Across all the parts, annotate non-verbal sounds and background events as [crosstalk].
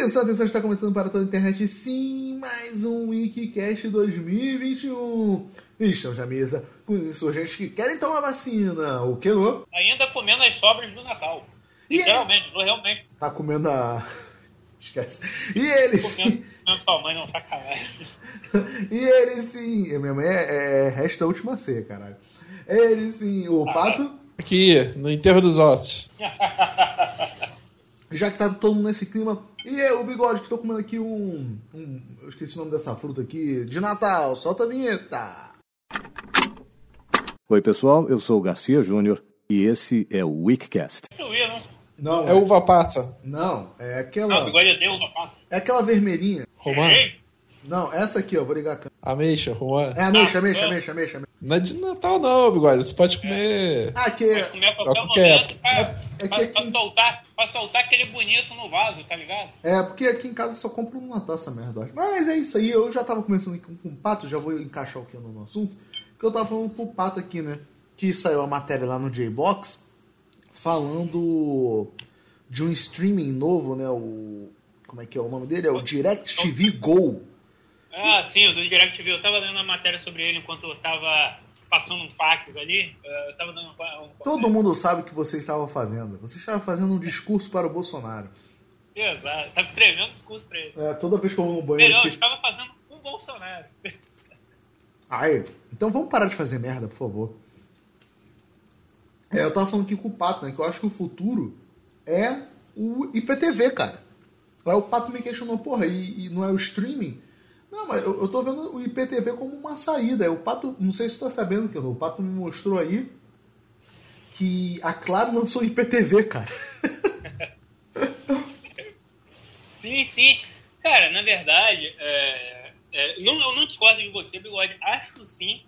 Atenção, atenção, está começando para toda a internet, sim, mais um Wikicast 2021. Estamos na mesa com os insurgentes que querem tomar vacina. O que, não? Ainda comendo as sobras do Natal. Literalmente, não realmente. Tá comendo a... [laughs] Esquece. E eles... Comendo, comendo tua mãe, não, sacanagem. [laughs] e ele sim... Minha mãe é, é resta a última ceia, caralho. Ele sim, o Pato... Aqui, no enterro dos ossos. [laughs] Já que tá todo mundo nesse clima. E eu, o bigode, que tô comendo aqui um, um. Eu esqueci o nome dessa fruta aqui. De Natal, solta a vinheta. Oi, pessoal, eu sou o Garcia Júnior e esse é o Weekcast. Eu ia, não. Não, É uva passa. Não, é Não, o aquela. bigode é Deus, rapaz. É aquela vermelhinha. Romano. Ei, Não, essa aqui, ó, vou ligar a câmera. Ameixa, Romano. É ameixa, Ah, ameixa, é. ameixa, ameixa. ameixa. Não é de Natal não, bigode. Você pode comer. Ah, que. Pode comer a qualquer qualquer momento pra, É- é que pra- aqui- pra soltar, pra soltar aquele bonito no vaso, tá ligado? É, porque aqui em casa só compro Natal essa merda. Mas é isso aí, eu já tava começando aqui com, com o Pato, já vou encaixar o que no assunto. Que eu tava falando pro Pato aqui, né? Que saiu a matéria lá no J-Box falando de um streaming novo, né? O. Como é que é o nome dele? É o DirecTV Go. Ah, sim, o do DirecTV. Eu tava lendo a matéria sobre ele enquanto eu tava passando um fax ali. eh, Eu tava dando um... um- Todo mundo sabe o que você estava fazendo. Você estava fazendo um discurso para o Bolsonaro. Exato. Tava escrevendo um discurso pra ele. É, toda vez que eu vou no banheiro. Melhor, eu estava fazendo um Bolsonaro. [laughs] Ai, então vamos parar de fazer merda, por favor. É, eu tava falando aqui com o Pato, né? Que eu acho que o futuro é o IPTV, cara. Aí o Pato me questionou, porra, e, e não é o streaming? Não, mas eu, eu tô vendo o IPTV como uma saída. Aí O Pato, não sei se você tá sabendo, que o Pato me mostrou aí que a Claro lançou o IPTV, cara. [laughs] Sim, sim. Cara, na verdade, é, é, não, eu não discordo de você, Bigode. Acho sim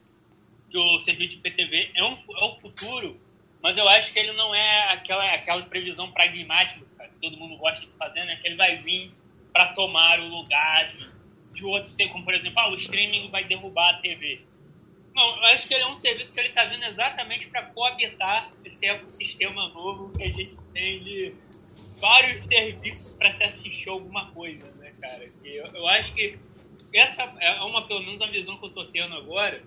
que o serviço de PTV é, um, é o futuro, mas eu acho que ele não é aquela, aquela previsão pragmática cara, que todo mundo gosta de fazer, né? Que ele vai vir para tomar o lugar de, de outro ser, como por exemplo, ah, o streaming vai derrubar a TV. Não, eu acho que ele é um serviço que ele está vindo exatamente para coabitar esse ecossistema novo que a gente tem de vários serviços para se assistir alguma coisa, né, cara? E eu, eu acho que essa é uma, pelo menos, a visão que eu tô tendo agora,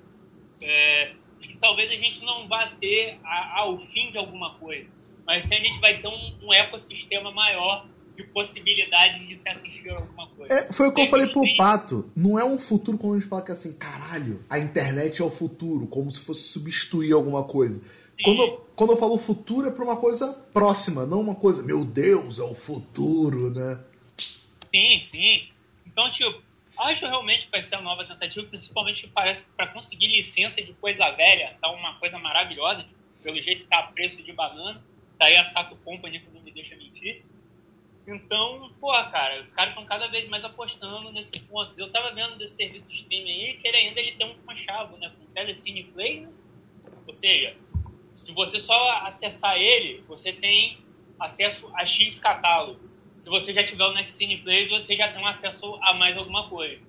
é, que talvez a gente não vá ter ao fim de alguma coisa, mas sim a gente vai ter um, um ecossistema maior de possibilidades de se assistir alguma coisa. É, foi o que eu falei pro Pato. Não é um futuro quando a gente fala que assim, caralho, a internet é o futuro, como se fosse substituir alguma coisa. Quando, eu- quando eu falo futuro é pra uma coisa próxima, não uma coisa, meu Deus, é o futuro, né? Sim, sim. Então, tipo, acho realmente que vai ser a nova tentativa, principalmente parece que para conseguir licença de coisa velha, tá uma coisa maravilhosa, pelo jeito tá a preço de banana, tá aí a Sato Company que não me deixa mentir. Então, pô, cara, os caras estão cada vez mais apostando nesse ponto. Eu tava vendo desse serviço de streaming aí, que ele ainda ele tem um conchavo, né, com Telecine Play, né? Ou seja, se você só acessar ele, você tem acesso a X catálogo. Se você já tiver o Nexine Play, você já tem acesso a mais alguma coisa.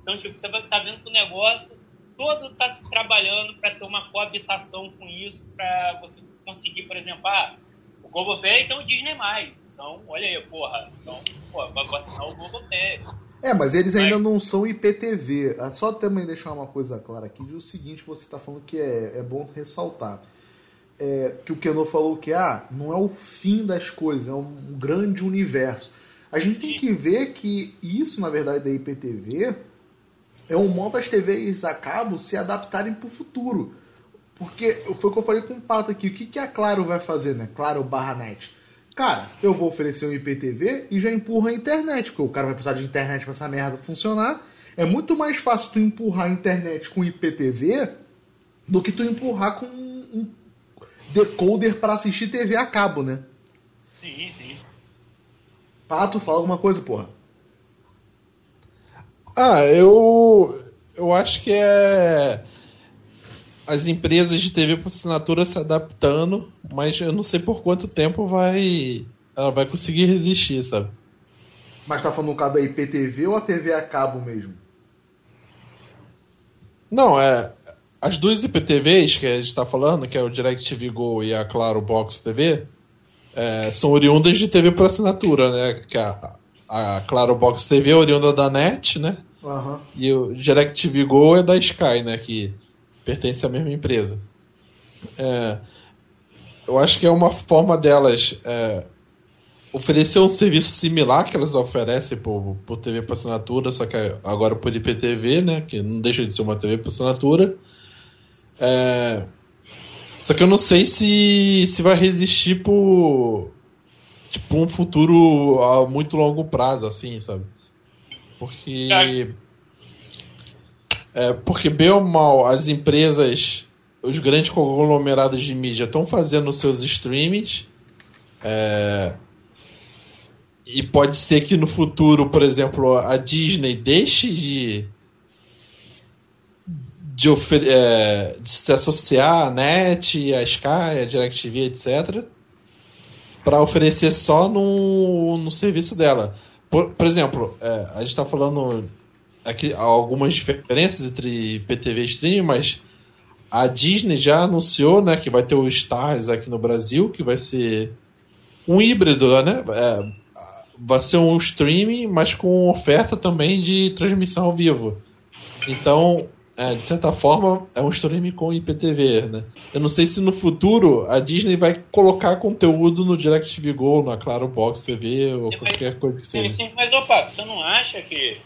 Então, tipo, você vai estar vendo que o negócio todo está se trabalhando para ter uma coabitação com isso, para você conseguir, por exemplo, ah, o Globoplay tem o Disney+. Então, olha aí, porra. Então, pô, vai vacinar o Globoplay. É, mas eles ainda não são IPTV. Ah, Só também deixar uma coisa clara aqui, o seguinte que você está falando que é, é bom ressaltar. É, que o Keno falou que ah, não é o fim das coisas, é um grande universo. A gente tem que ver que isso, na verdade, da IPTV é um modo das TVs a cabo se adaptarem para o futuro. Porque foi o que eu falei com o Pato aqui. O que, que a Claro vai fazer, né? Claro barra net. Cara, eu vou oferecer um IPTV e já empurro a internet, porque o cara vai precisar de internet para essa merda funcionar. É muito mais fácil tu empurrar a internet com IPTV do que tu empurrar com um decoder para assistir TV a cabo, né? Sim, sim. Pato, fala alguma coisa, porra. Ah, eu. Eu acho que é. As empresas de TV por assinatura se adaptando, mas eu não sei por quanto tempo vai. Ela vai conseguir resistir, sabe? Mas tá falando no caso da IPTV ou a TV a cabo mesmo? Não, é. As duas IPTVs que a gente está falando, que é o DirecTV Go e a Claro Box TV, é, são oriundas de TV por assinatura, né? Que a, a Claro Box TV é oriunda da NET, né? Aham. E o DirecTV Go é da Sky, né? Que pertence à mesma empresa. É, eu acho que é uma forma delas é, oferecer um serviço similar que elas oferecem por, por TV por assinatura, só que agora por IPTV, né? Que não deixa de ser uma TV por assinatura. É, só que eu não sei se, se vai resistir por tipo um futuro a muito longo prazo, assim, sabe? Porque. É, porque, bem ou mal, as empresas, os grandes conglomerados de mídia estão fazendo seus streamings. É, e pode ser que no futuro, por exemplo, a Disney deixe de. De, é, de se associar à NET, à Sky, à DirecTV, etc para oferecer só no, no serviço dela. Por, por exemplo, é, a gente está falando aqui algumas diferenças entre PTV e streaming, mas a Disney já anunciou né, que vai ter o Stars aqui no Brasil, que vai ser um híbrido, né? É, vai ser um streaming, mas com oferta também de transmissão ao vivo. Então, é, de certa forma, é um streaming com IPTV, né? Eu não sei se no futuro a Disney vai colocar conteúdo no DirecTV Go, na Claro Box TV ou qualquer coisa que seja. mas opa, você não acha que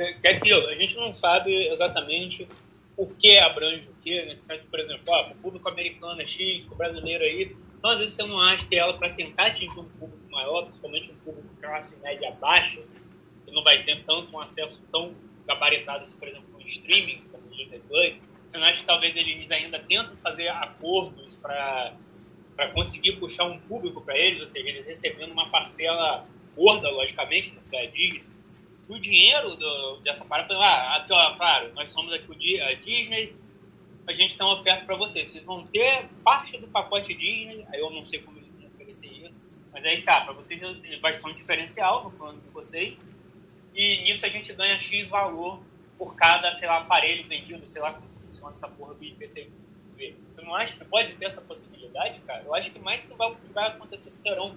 é aquilo? A gente não sabe exatamente o que abrange o que, né? Por exemplo, ó, o público americano é X, o brasileiro aí. Então, às vezes, você não acha que ela, para tentar atingir um público maior, principalmente um público classe média baixa, que não vai ter tanto um acesso tão gabaritado, assim, por exemplo, no streaming, como o Disney Plus, você não acha que talvez eles ainda tentam fazer acordos para conseguir puxar um público para eles, ou seja, eles recebendo uma parcela gorda, logicamente, da Disney, o dinheiro do, dessa parada, ah, aqui, ó, claro, nós somos aqui a Disney, a gente tem uma oferta para vocês, vocês vão ter parte do pacote Disney, aí eu não sei como eles vão oferecer isso, mas aí tá, para vocês vai ser um diferencial no plano de vocês, e nisso a gente ganha X valor por cada, sei lá, aparelho vendido, sei lá como funciona essa porra do IPTV. Você não acha que pode ter essa possibilidade, cara? Eu acho que mais que vai, vai acontecer serão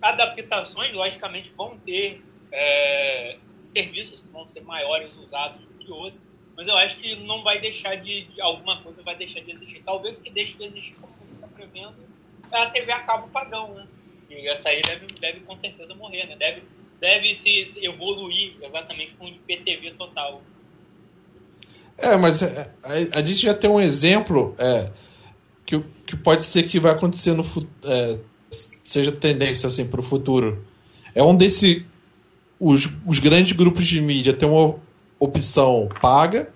adaptações, logicamente vão ter é, serviços que vão ser maiores usados do que outros, mas eu acho que não vai deixar de, de alguma coisa vai deixar de existir. Talvez o que deixe de existir, como você está prevendo, é a TV a cabo né? E essa aí deve, deve com certeza morrer, né? Deve, deve se, evoluir exatamente com o IPTV total. É, mas é, a, a gente já tem um exemplo é, que, que pode ser que vai acontecer no é, seja tendência assim para o futuro. É um desse os, os grandes grupos de mídia têm uma opção paga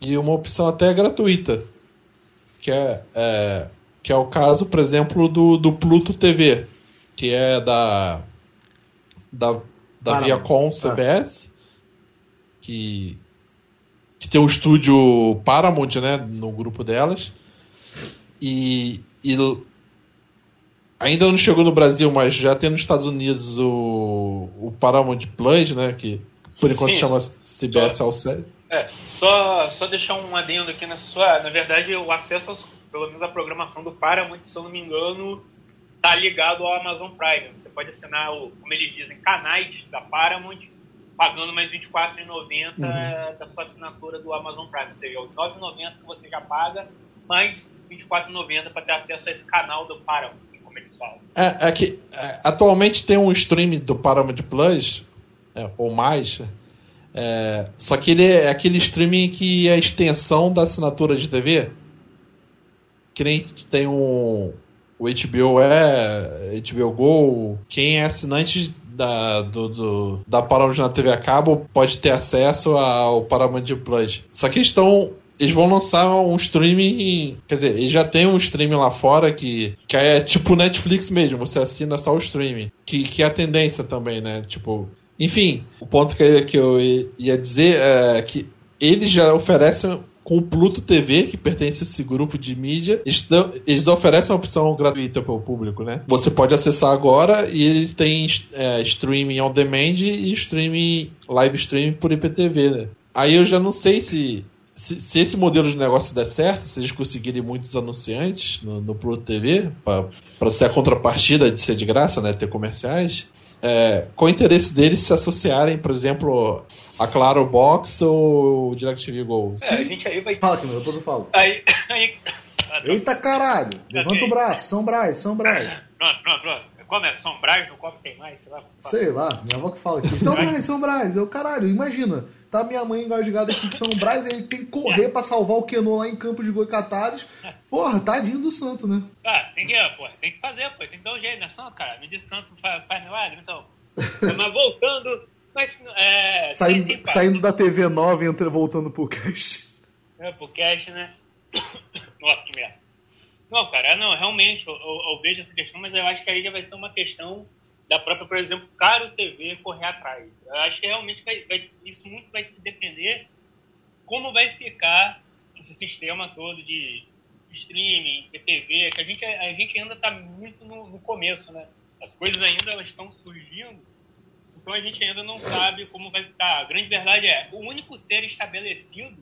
e uma opção até gratuita, que é, é, que é o caso, por exemplo, do, do Pluto TV, que é da da, da. Viacom CBS, que que tem um estúdio Paramount, né, no grupo delas. E, e ainda não chegou no Brasil, mas já tem nos Estados Unidos o, o Paramount Plus, né, que por enquanto Sim. chama CBS All Access. É, só, só deixar um adendo aqui nessa sua. Na verdade, o acesso, aos, pelo menos a programação do Paramount, se eu não me engano, tá ligado ao Amazon Prime. Você pode assinar, o, como eles dizem, canais da Paramount, pagando mais R$ 24,90 da sua assinatura do Amazon Prime. Ou seja, os R$ 9,90 que você já paga, mais R$ 24,90 para ter acesso a esse canal do Paramount, como eles falam. É, é que é, atualmente tem um stream do Paramount Plus, é, ou mais, é, só que ele é aquele streaming que é a extensão da assinatura de TV. Que nem tem um. O HBO é. HBO Go. Quem é assinante da, do, do- da Paramount na TV a cabo pode ter acesso ao Paramount Plus. Só que estão. Eles vão lançar um streaming. Quer dizer, eles já tem um streaming lá fora que, que é tipo Netflix mesmo, você assina só o streaming. Que, que é a tendência também, né? Tipo. Enfim, o ponto que, que eu ia dizer é que eles já oferecem com o Pluto TV, que pertence a esse grupo de mídia, eles, oferecem uma opção gratuita para o público, né? Você pode acessar agora e ele tem é, streaming on demand e streaming live streaming por IPTV, né? Aí eu já não sei se, se, se esse modelo de negócio der certo, se eles conseguirem muitos anunciantes no, no Pluto TV, para ser a contrapartida de ser de graça, né? Ter comerciais. é, com o interesse deles se associarem, por exemplo, a Claro Box ou o DirecTV Go. É, a gente aí vai. Fala, Camilo, depois eu falo. Aí, aí... Ah, tá. Eita caralho! Levanta o braço, São Brás, São Brás. Pronto, pronto, pronto. Como é São Brás, no copo tem mais, sei lá. Sei lá, minha avó que fala aqui. [laughs] São Brás, São Brás. Eu, caralho, imagina. Tá minha mãe engasgada aqui de São Brás, ele tem que correr pra salvar o Kenô lá em Campo de Goicatares. Porra, tadinho do santo, né? Ah, tem que, pô, tem que fazer, pô. Tem que dar um jeito, né? Santo, cara. Me diz que Santo faz, faz milagre, então. [laughs] Mas voltando. Mas, é, Saindo, sim, saindo da TV 9 e entra, voltando pro cast. É, pro cash, né? [coughs] Nossa, que merda. Não, cara, não, realmente, eu, eu- eu vejo essa questão, mas eu acho que aí já vai ser uma questão da própria, por exemplo, Caro TV correr atrás. Eu acho que realmente vai, vai- isso muito vai se depender como vai ficar esse sistema todo de streaming, PTV, que a gente, a gente ainda está muito no, no começo, né? As coisas ainda elas estão surgindo, então a gente ainda não sabe como vai ficar. A grande verdade é, o único ser estabelecido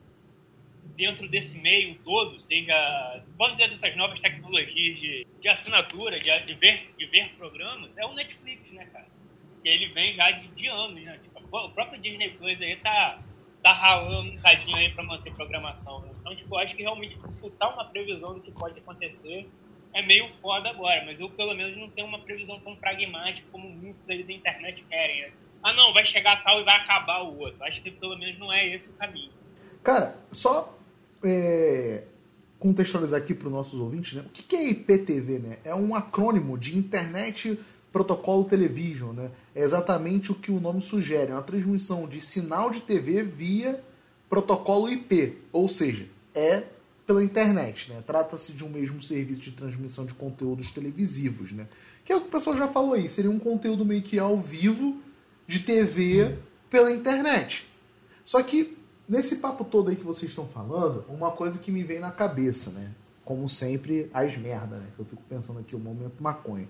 dentro desse meio todo, seja, vamos dizer, dessas novas tecnologias de, de assinatura, de, de, ver, de ver programas, é o Netflix, né, cara? Que ele vem já de, de anos, né? Tipo, o próprio Disney Plus aí tá, tá ralando um cadinho aí pra manter programação, né? Então, tipo, acho que realmente chutar uma previsão do que pode acontecer é meio foda agora, mas eu pelo menos não tenho uma previsão tão pragmática como muitos aí da internet querem, né? Ah, não, vai chegar tal e vai acabar o outro. Acho que pelo menos não é esse o caminho. Cara, só é, contextualizar aqui para os nossos ouvintes, né? O que que é IPTV, né? É um acrônimo de Internet Protocolo Television, né? É exatamente o que o nome sugere, é uma transmissão de sinal de TV via protocolo IP, ou seja, é pela internet, né? Trata-se de um mesmo serviço de transmissão de conteúdos televisivos, né? Que é o que o pessoal já falou aí, seria um conteúdo meio que ao vivo de TV pela internet. Só que nesse papo todo aí que vocês estão falando, uma coisa que me vem na cabeça, né? Como sempre, as merda, né? Eu fico pensando aqui o momento maconha.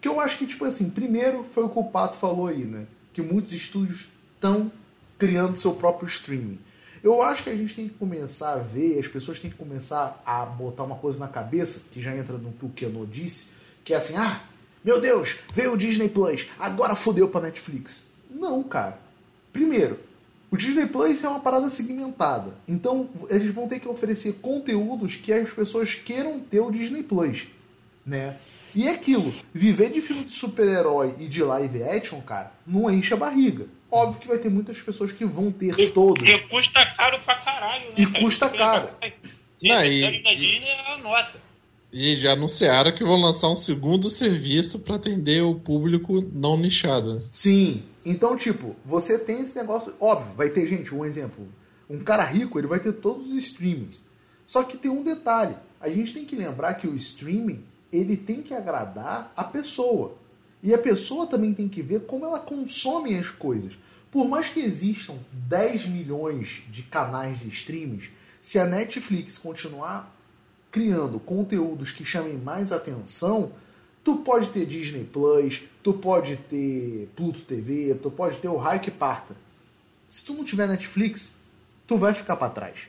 Que eu acho que, tipo assim, primeiro foi o que o Pato falou aí, né? Que muitos estúdios estão criando seu próprio streaming. Eu acho que a gente tem que começar a ver, as pessoas têm que começar a botar uma coisa na cabeça, que já entra no que o Keno disse, que é assim, ah, meu Deus, veio o Disney Plus, agora fodeu pra Netflix. Não, cara. Primeiro, o Disney Plus é uma parada segmentada. Então, eles vão ter que oferecer conteúdos que as pessoas queiram ter o Disney Plus, né? E é aquilo, viver de filme de super-herói e de live action, cara, não enche a barriga. Óbvio que vai ter muitas pessoas que vão ter E, todos. e custa caro pra caralho, né? E cara? custa caro. Não, e- da Disney é a nota. E já anunciaram que vão lançar um segundo serviço para atender o público não nichado. Sim. Então, tipo, você tem esse negócio. Óbvio, vai ter gente, um exemplo. Um cara rico, ele vai ter todos os streamings. Só que tem um detalhe. A gente tem que lembrar que o streaming, ele tem que agradar a pessoa. E a pessoa também tem que ver como ela consome as coisas. Por mais que existam 10 milhões de canais de streamings, se a Netflix continuar criando conteúdos que chamem mais atenção, tu pode ter Disney Plus, tu pode ter Pluto TV, tu pode ter o raio que parta. Se tu não tiver Netflix, tu vai ficar para trás.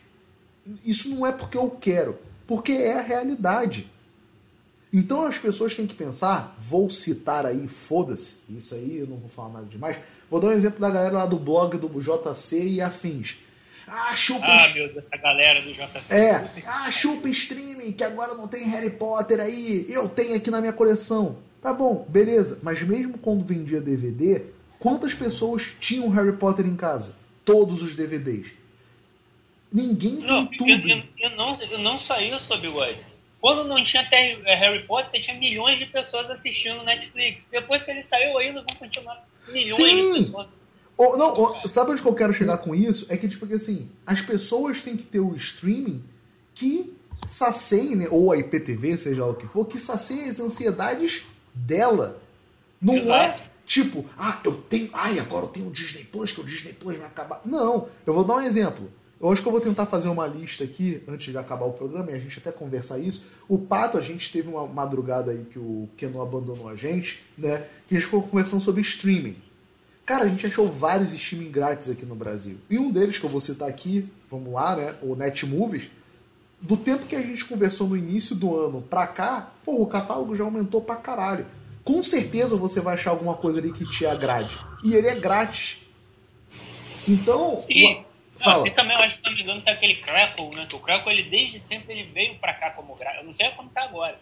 Isso não é porque eu quero, porque é a realidade. Então as pessoas têm que pensar, vou citar aí, foda-se, isso aí eu não vou falar nada demais. Vou dar um exemplo da galera lá do blog do JC e afins. Ah, chupa Ah, meu Deus, essa galera do JC. é, ah, chupa streaming, que agora não tem Harry Potter aí, eu tenho aqui na minha coleção. Tá bom, beleza, mas mesmo quando vendia DVD, quantas pessoas tinham Harry Potter em casa? Todos os DVDs. Ninguém Não, tem eu, tudo. eu, eu não, eu não isso, bigode. Quando não tinha até Harry Potter, você tinha milhões de pessoas assistindo Netflix. Depois que ele saiu, ainda vão continuar milhões Sim. de pessoas. Ou, não, ou, sabe onde que eu quero chegar com isso? É que, tipo, que assim, as pessoas têm que ter o streaming que sacie, né, ou a IPTV, seja lá o que for, que sacie as ansiedades dela. Não é Exato. tipo, ah, eu tenho, ai, agora eu tenho o Disney Plus, que o Disney Plus vai acabar. Não, eu vou dar um exemplo. Eu acho que eu vou tentar fazer uma lista aqui, antes de acabar o programa, e a gente até conversar isso. O Pato, a gente teve uma madrugada aí que o Keno abandonou a gente, né? Que a gente ficou conversando sobre streaming. Cara, a gente achou vários streaming grátis aqui no Brasil. E um deles que eu vou citar aqui, vamos lá, né? O Netmovies. Do tempo que a gente conversou no início do ano pra cá, pô, o catálogo já aumentou pra caralho. com certeza você vai achar alguma coisa ali que te agrade. E ele é grátis. Então. Sim. Fala. Não, e também eu acho que, se não me engano, tem aquele Crackle, né? Que o Crackle, ele desde sempre ele veio pra cá como grátis. Eu não sei como tá agora.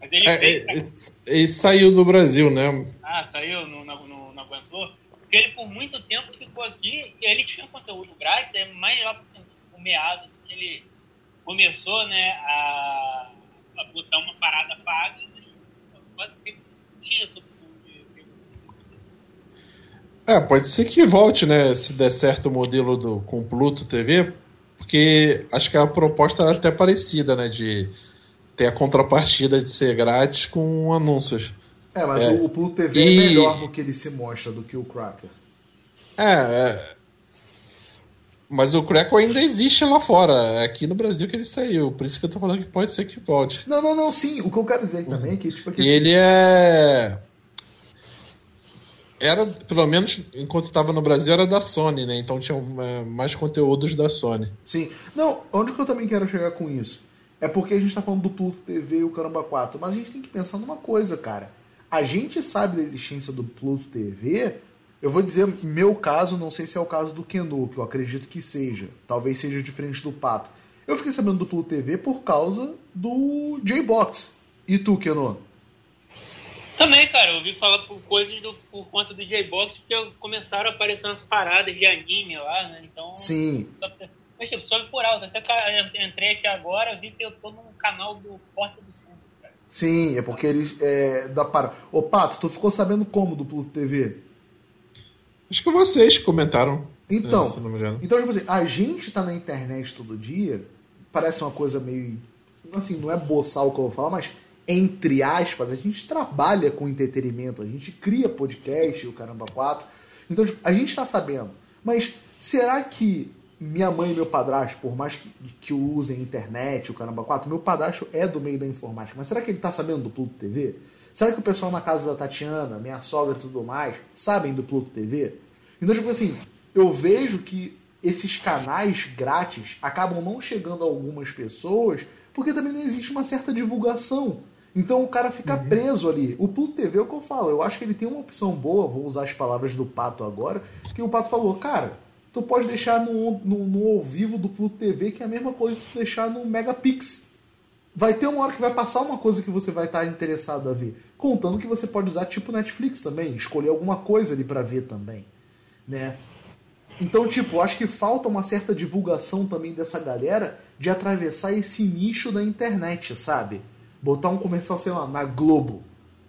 Mas ele É, veio é, pra cá. ele saiu do Brasil, né? Ah, saiu, não, não, aguentou. Porque ele por muito tempo ficou aqui e ele tinha conteúdo grátis, é mais lá pro, pro meado, assim, que ele começou, né, a, a botar uma parada paga e quase sempre tinha essa opção de... É, pode ser que volte, né? Se der certo o modelo do, com Pluto TV, porque acho que a proposta era até parecida, né? De ter a contrapartida de ser grátis com anúncios. É, mas É. o, o Pluto TV E- é melhor no que ele se mostra do que o Cracker. É, é. Mas o Crackle ainda existe lá fora. É aqui no Brasil que ele saiu. Por isso que eu tô falando que pode ser que volte. Não, não, não, sim. O que eu quero dizer também é que, tipo, E ele é. Era, pelo menos enquanto estava no Brasil, era da Sony, né? Então tinha é, mais conteúdos da Sony. Sim. Não, onde que eu também quero chegar com isso? É porque a gente tá falando do Pluto TV e o Caramba 4, mas a gente tem que pensar numa coisa, cara. A gente sabe da existência do Pluto TV. Eu vou dizer meu caso, não sei se é o caso do Kenu, que eu acredito que seja. Talvez seja diferente do Pato. Eu fiquei sabendo do Pluto TV por causa do J-Box. E tu, Kenu? Também, cara, eu ouvi falar por coisas do, por conta do J-Box, porque começaram a aparecer umas paradas de anime lá, né? Então. Sim. Mas, tipo, só por alto. Até ca- entrei aqui agora, vi que eu tô num canal do Porta dos Fundos, cara. Sim, é porque eles. É, dá para. Ô, Pato, tu ficou sabendo como do Pluto TV? Acho que vocês comentaram. Então, né, se não me engano. então tipo assim, a gente tá na internet todo dia, parece uma coisa meio. Assim, não é boçal o que eu vou falar, mas entre aspas, a gente trabalha com entretenimento, a gente cria podcast, o Caramba 4. Então, tipo, a gente tá sabendo. Mas será que minha mãe e meu padrasto, por mais que, que usem internet, o Caramba 4, meu padrasto é do meio da informática, mas será que ele tá sabendo do Pluto TV? Será que o pessoal na casa da Tatiana, minha sogra e tudo mais, sabem do Pluto TV? Então, tipo assim, eu vejo que esses canais grátis acabam não chegando a algumas pessoas porque também não existe uma certa divulgação. Então o cara fica preso ali. O Pluto TV é o que eu falo. Eu acho que ele tem uma opção boa, vou usar as palavras do Pato agora, que o Pato falou, cara, tu pode deixar no, no, no ao vivo do Pluto TV, que é a mesma coisa que tu deixar no Megapix. Vai ter uma hora que vai passar uma coisa que você vai estar interessado a ver. Contando que você pode usar tipo Netflix também, escolher alguma coisa ali pra ver também, né? Então, tipo, acho que falta uma certa divulgação também dessa galera de atravessar esse nicho da internet, sabe? Botar um comercial, sei lá, na Globo.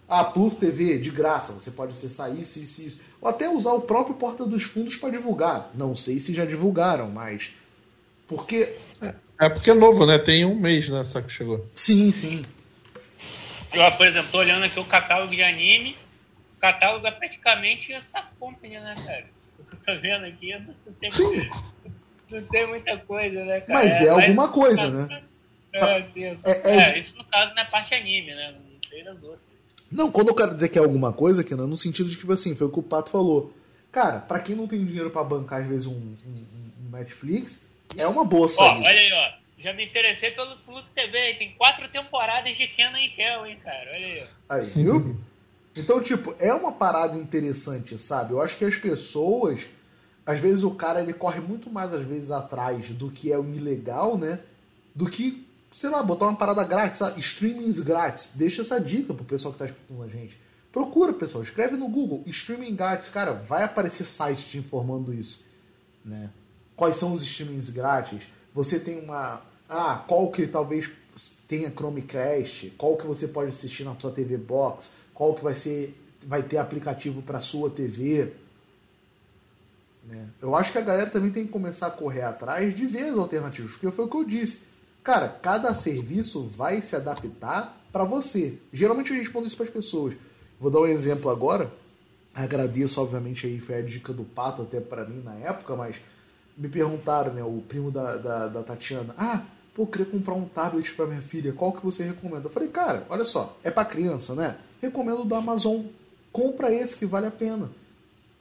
Ah, Pluto TV, de graça, você pode acessar isso, isso, isso. Ou até usar o próprio Porta dos Fundos para divulgar. Não sei se já divulgaram, mas. Porque. É porque é novo, né? Tem um mês, né? Só que chegou. Sim, sim. Eu, por exemplo, tô olhando aqui o catálogo de anime. O catálogo é praticamente essa company, né, cara? O que eu tô vendo aqui não tem, Sim. não tem muita coisa, né, cara? Mas é alguma coisa, né? É, sim, eu sei. É- é- É, isso no caso na parte anime, né? Não sei das outras. Não, quando eu quero dizer que é alguma coisa, que no sentido de tipo assim, foi o que o Pato falou. Cara, pra quem não tem dinheiro pra bancar, às vezes, um, um- um Netflix, é uma boa Ó, saída. olha aí, ó. Já me interessei pelo Pluto TV. Tem quatro temporadas de Kenan e Kel, hein, cara? Olha aí. Aí, viu? Então, tipo, é uma parada interessante, sabe? Eu acho que as pessoas, às vezes o cara ele corre muito mais às vezes atrás do que é o ilegal, né? Do que, sei lá, botar uma parada grátis, sabe? streamings grátis. Deixa essa dica pro pessoal que tá escutando a gente. Procura, pessoal, escreve no Google, streaming grátis, cara, vai aparecer site te informando isso, né? Quais são os streamings grátis? Você tem uma, ah, qual que talvez tenha Chromecast, qual que você pode assistir na sua TV Box, qual que vai ser vai ter aplicativo para sua TV, né? Eu acho que a galera também tem que começar a correr atrás de ver as alternativas, porque foi o que eu disse. Cara, cada serviço vai se adaptar para você. Geralmente eu respondo isso para as pessoas. Vou dar um exemplo agora. Agradeço, obviamente, aí foi a dica do Pato até para mim na época, mas me perguntaram, né, o primo da, da, da Tatiana, ah, pô, eu queria comprar um tablet para minha filha, qual que você recomenda? Eu falei, cara, olha só, é para criança, né? Recomendo da Amazon. Compra esse que vale a pena.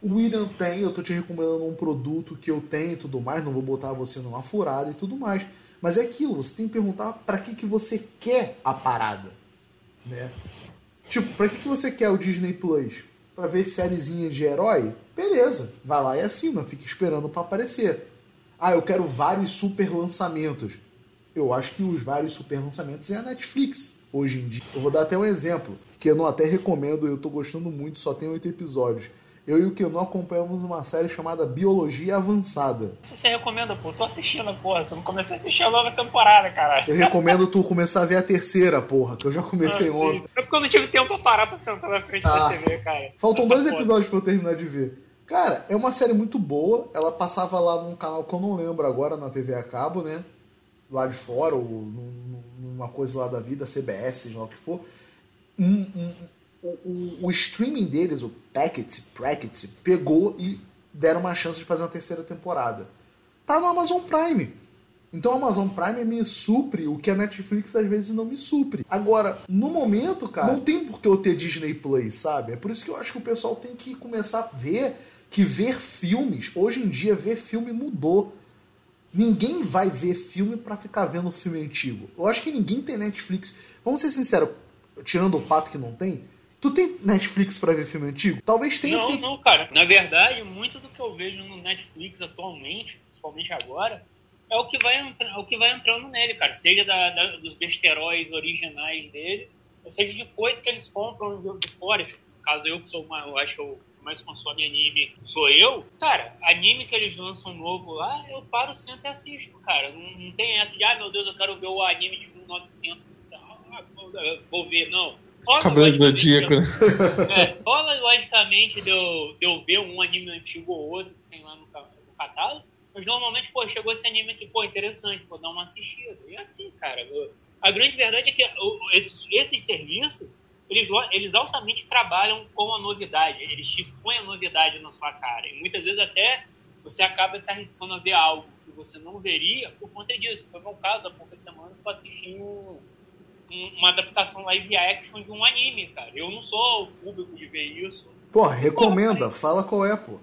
O William tem, eu tô te recomendando um produto que eu tenho e tudo mais, não vou botar você numa furada e tudo mais. Mas é aquilo, você tem que perguntar para que, que você quer a parada, né? Tipo, pra que, que você quer o Disney Plus? Pra ver sériezinha de herói? Beleza, vai lá e assina, fica esperando pra aparecer. Ah, eu quero vários super lançamentos. Eu acho que os vários super lançamentos é a Netflix hoje em dia. Eu vou dar até um exemplo, que eu não até recomendo, eu tô gostando muito, só tem oito episódios. Eu e o Keanu acompanhamos uma série chamada Biologia Avançada. Você recomenda, pô, tô assistindo, porra. Você não comecei a assistir a nova temporada, cara. Eu recomendo tu começar a ver a terceira, porra, que eu já comecei Ah, ontem. É porque eu não tive tempo pra parar pra sentar na frente Ah. da TV, cara. Faltam dois episódios pra eu terminar de ver. Cara, é uma série muito boa. Ela passava lá num canal que eu não lembro agora, na TV a cabo, né? Lá de fora, ou num- numa coisa lá da vida, CBS, seja lá o que for. Um- um- o, o- o streaming deles, o Packet, Bracket, pegou e deram uma chance de fazer uma terceira temporada. Tá no Amazon Prime. Então a Amazon Prime me supre o que a Netflix às vezes não me supre. Agora, no momento, cara, não tem por que eu ter Disney Plus, sabe? É por isso que eu acho que o pessoal tem que começar a ver que ver filmes, hoje em dia, ver filme mudou. Ninguém vai ver filme pra ficar vendo filme antigo. Eu acho que ninguém tem Netflix. Vamos ser sinceros, tirando o pato que não tem, tu tem Netflix pra ver filme antigo? Talvez tenha. Não, não, cara. Na verdade, muito do que eu vejo no Netflix atualmente, principalmente agora, é o que vai, entra- o que vai entrando nele, cara. Seja da- da- dos besteróis originais dele, ou seja de coisas que eles compram de- de fora. Caso, eu que sou uma, eu acho que eu mais consome anime sou eu. Cara, anime que eles lançam novo lá, eu paro sempre e assisto, cara. Não, não tem essa de, ah, meu Deus, eu quero ver o anime de 1900. Ah, vou- ver, não. Rola, Cavaleiro do Zodíaco, né? [laughs] é, rola logicamente de eu, de eu ver um anime antigo ou outro que tem lá no, no catálogo, mas normalmente, pô, chegou esse anime aqui, pô, interessante, vou dar uma assistida. E assim, cara, eu- a grande verdade é que esses, esses serviços, eles, eles altamente trabalham com a novidade, eles te expõem a novidade na sua cara. E muitas vezes até você acaba se arriscando a ver algo que você não veria por conta disso. Foi o meu caso, há poucas semanas eu assisti um, um- uma adaptação live action de um anime, cara. Eu não sou o público de ver isso. Porra, recomenda, fala qual é, pô.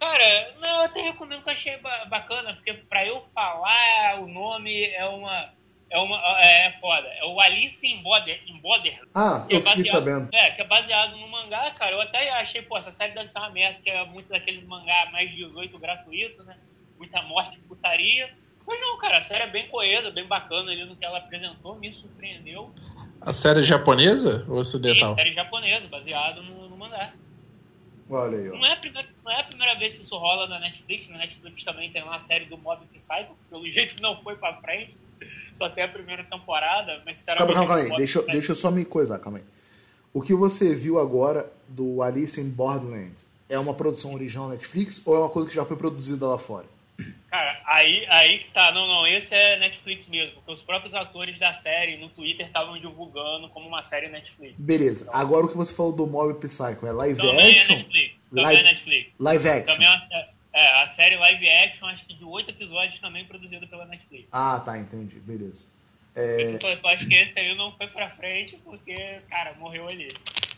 Cara, não, eu até recomendo que eu achei ba- bacana, porque pra eu falar o nome é uma. É uma. É, é foda. É o Alice in, Border, in Borderland. Ah, que é eu fiquei baseado- sabendo. É, que é baseado no mangá, cara. Eu até achei, pô, essa série deve ser uma merda, que é muito daqueles mangá mais 18 gratuito, né? Muita morte putaria. Mas não, cara, a série é bem coesa, bem bacana ali no que ela apresentou, me surpreendeu. A série é japonesa ou ocidental? série japonesa, baseado no, no mangá. Olha aí, ó. Não é, a primeira, não é a primeira vez que isso rola na Netflix. Na Netflix também tem lá a série do Mob Psycho, que pelo [laughs] jeito não foi pra frente. Só tem a primeira temporada, mas Calma, sinceramente. calma, calma aí. Mob Deixa, deixa eu só me coisar, calma aí. O que você viu agora do Alice in Borderland é uma produção original Netflix ou é uma coisa que já foi produzida lá fora? Cara, aí, aí que tá. Não, não, esse é Netflix mesmo. Porque os próprios atores da série no Twitter estavam divulgando como uma série Netflix. Beleza. Agora o que você falou do Mob Psycho é live Também é action? Netflix. Também Live- é Netflix. Live action. Também é, uma sé- é, a série live action, acho que de oito episódios, também produzida pela Netflix. Ah, tá, entendi. Beleza. É, eu acho que esse aí não foi pra frente, porque, cara, morreu ali.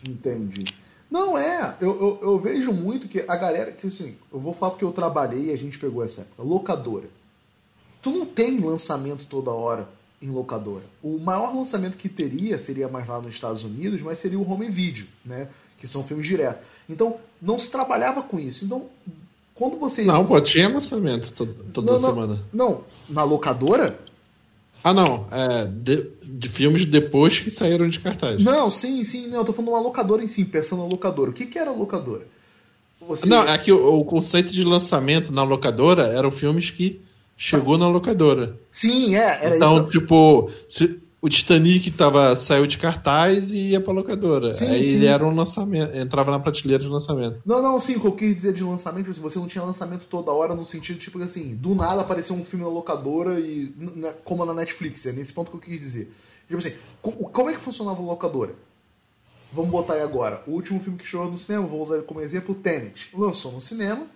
entendi. Não é, eu, eu, eu vejo muito que a galera, que assim, eu vou falar porque eu trabalhei e a gente pegou essa época, locadora. Tu não tem lançamento toda hora em locadora. O maior lançamento que teria seria mais lá nos Estados Unidos, mas seria o home video, né? Que são filmes diretos. Então, não se trabalhava com isso. Então, quando você. Não, pô, tinha lançamento to- toda Não, não, semana. Não, na locadora? Ah, não. É, de, de filmes depois que saíram de cartaz. Não, sim, sim, não. Eu tô falando de uma locadora em si, pensando na locadora. O que, que era locadora? Você... Não, é que o, o conceito de lançamento na locadora eram filmes que chegou na locadora. Sim, é, era então, isso. tipo, se- o Titanic tava, saiu de cartaz e ia pra locadora. Sim, Aí sim. ele era um lançamento, entrava na prateleira de lançamento. Não, não, sim, o que eu quis dizer de lançamento, assim, você não tinha lançamento toda hora no sentido, tipo assim, do nada apareceu um filme na locadora e. como na Netflix, é nesse ponto que eu quis dizer. Tipo assim, co- como é que funcionava a locadora? Vamos botar aí agora. O último filme que chegou no cinema, vou usar ele como exemplo, Tenet. Lançou no cinema,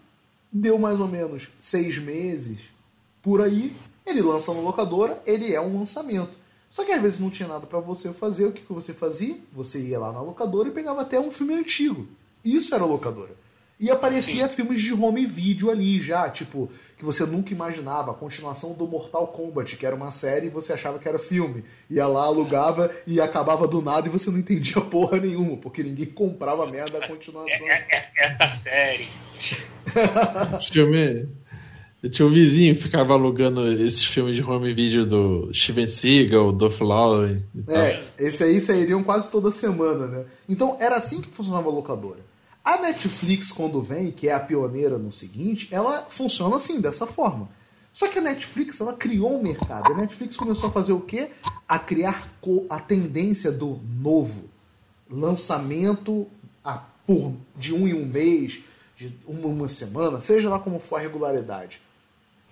deu mais ou menos seis meses por aí, ele lança na locadora, ele é um lançamento. Só que às vezes não tinha nada pra você fazer, o que, que você fazia? Você ia lá na locadora e pegava até um filme antigo. Isso era locadora. E aparecia Sim. filmes de home video ali já, tipo, que você nunca imaginava, a continuação do Mortal Kombat, que era uma série e você achava que era filme. Ia lá, alugava e acabava do nada e você não entendia [laughs] porra nenhuma, porque ninguém comprava merda da continuação. [laughs] Essa série. filme. Eu tinha um vizinho que ficava alugando esses filmes de home video do Steven Seagal, do Lowry. É, esse aí sairiam quase toda semana, né? Então era assim que funcionava a locadora. A Netflix, quando vem, que é a pioneira no seguinte, ela funciona assim, dessa forma. Só que a Netflix, ela criou um mercado. A Netflix começou a fazer o quê? A criar a tendência do novo. Lançamento a, por, de um em um mês, de uma, uma semana, seja lá como for a regularidade.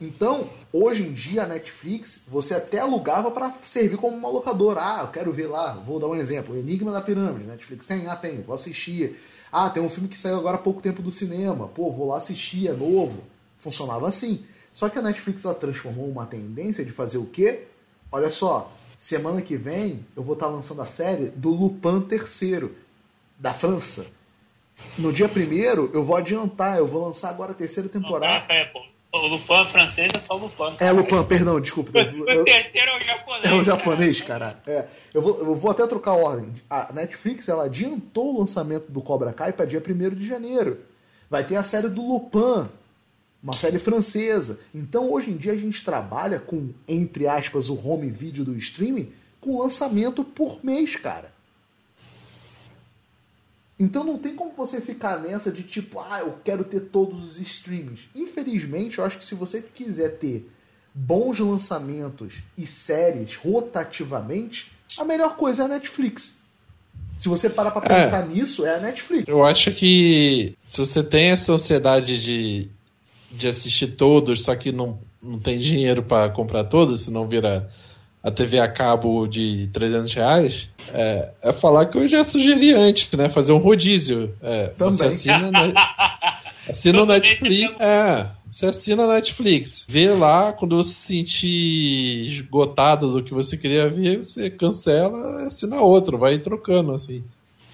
Então, hoje em dia, a Netflix, você até alugava para servir como uma locadora. Ah, eu quero ver lá, vou dar um exemplo, Enigma da Pirâmide. Netflix tem? Ah, tem, vou assistir. Ah, tem um filme que saiu agora há pouco tempo do cinema. Pô, vou lá assistir, é novo. Funcionava assim. Só que a Netflix ela transformou uma tendência de fazer o quê? Olha só, semana que vem eu vou estar lançando a série do Lupin III, da França. No dia primeiro eu vou adiantar, eu vou lançar agora a terceira temporada. O Lupin francês é só o Lupin. É Lupin, perdão, desculpa. O terceiro é o japonês. É o japonês, cara. É. Eu, vou, eu vou até trocar a ordem. A Netflix ela adiantou o lançamento do Cobra Kai para dia 1 de janeiro. Vai ter a série do Lupin, uma série francesa. Então hoje em dia a gente trabalha com, entre aspas, o home video do streaming com lançamento por mês, cara. Então não tem como você ficar nessa de tipo, ah, eu quero ter todos os streams. Infelizmente, eu acho que se você quiser ter bons lançamentos e séries rotativamente, a melhor coisa é a Netflix. Se você parar pra pensar é, nisso, é a Netflix. Eu acho que se você tem essa ansiedade de, de assistir todos, só que não, não tem dinheiro para comprar todos, senão vira a TV a cabo de 300 reais, é, é falar que eu já sugeri antes, né? Fazer um rodízio. É, Também. Você assina, né? [laughs] assina o Netflix. É, você assina a Netflix. Vê lá, quando você se sentir esgotado do que você queria ver, você cancela assina outro, vai trocando, assim.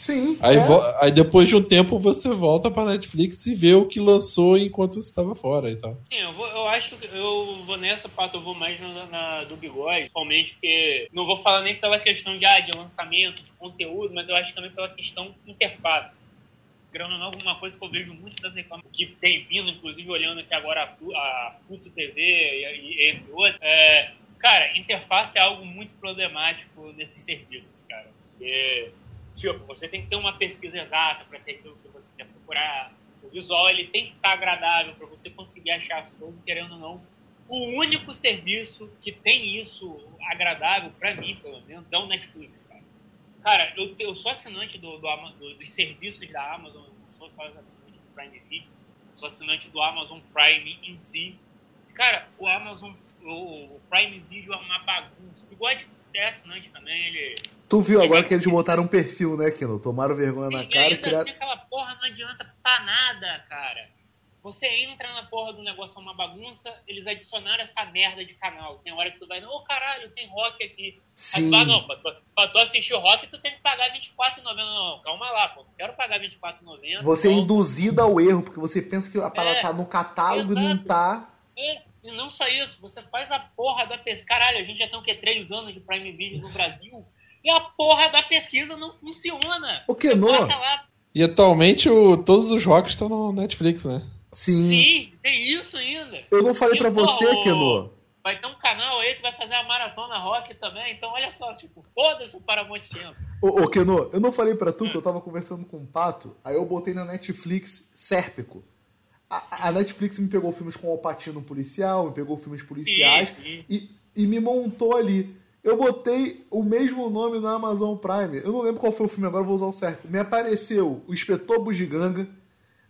Sim. Aí, é. aí depois de um tempo você volta pra Netflix e vê o que lançou enquanto você estava fora e tal. Sim, eu, vou, eu acho que eu vou nessa parte, eu vou mais na, na, do bigode, principalmente porque não vou falar nem pela questão de, ah, de lançamento, de conteúdo, mas eu acho também pela questão interface. Grana alguma coisa que eu vejo muito das reclamações que tem vindo, inclusive olhando aqui agora a, a Pluto TV e, e entre outros. É, cara, interface é algo muito problemático nesses serviços, cara. Porque Tipo, você tem que ter uma pesquisa exata para ter aquilo que você quer procurar. O visual ele tem que estar agradável para você conseguir achar as coisas, querendo ou não. O único serviço que tem isso agradável, para mim, pelo menos, é o Netflix, cara. Cara, eu, eu sou assinante do, do, do, dos serviços da Amazon, não sou só assinante do Prime Video, sou assinante do Amazon Prime em si. Cara, o Amazon, o, o Prime Video é uma bagunça. Bigode é assinante também, ele Tu viu agora que eles botaram um perfil, né, Kino? Tomaram vergonha na cara e criaram... aquela porra não adianta pra nada, cara. Você entra na porra do negócio, é uma bagunça, eles adicionaram essa merda de canal. Tem hora que tu vai, ô oh, caralho, tem rock aqui. Sim. Aí, não, pra tu, pra tu assistir o rock, tu tem que pagar R$24,90. Não, não, calma lá, pô. Quero pagar R$24,90. Você então... é induzido ao erro, porque você pensa que a parada é, tá no catálogo exato. e não tá. É, e não só isso, você faz a porra da pesca. Caralho, a gente já tem o quê? Três anos de Prime Video no Brasil e a porra da pesquisa não funciona. O que não? E atualmente o, todos os rocks estão no Netflix, né? Sim. Sim, tem isso ainda. Eu não falei para você, Keno. Vai ter um canal aí que vai fazer a maratona rock também. Então, olha só, tipo, foda-se o Paramount Tempo. Ô, ô Keno, eu não falei para tu que eu tava conversando com um pato, aí eu botei na Netflix Sérpico. A, a Netflix me pegou filmes com o Alpatino policial, me pegou filmes policiais sim, sim. E, e me montou ali. Eu botei o mesmo nome no Amazon Prime. Eu não lembro qual foi o filme, agora vou usar o certo. Me apareceu o Inspetor Bugiganga.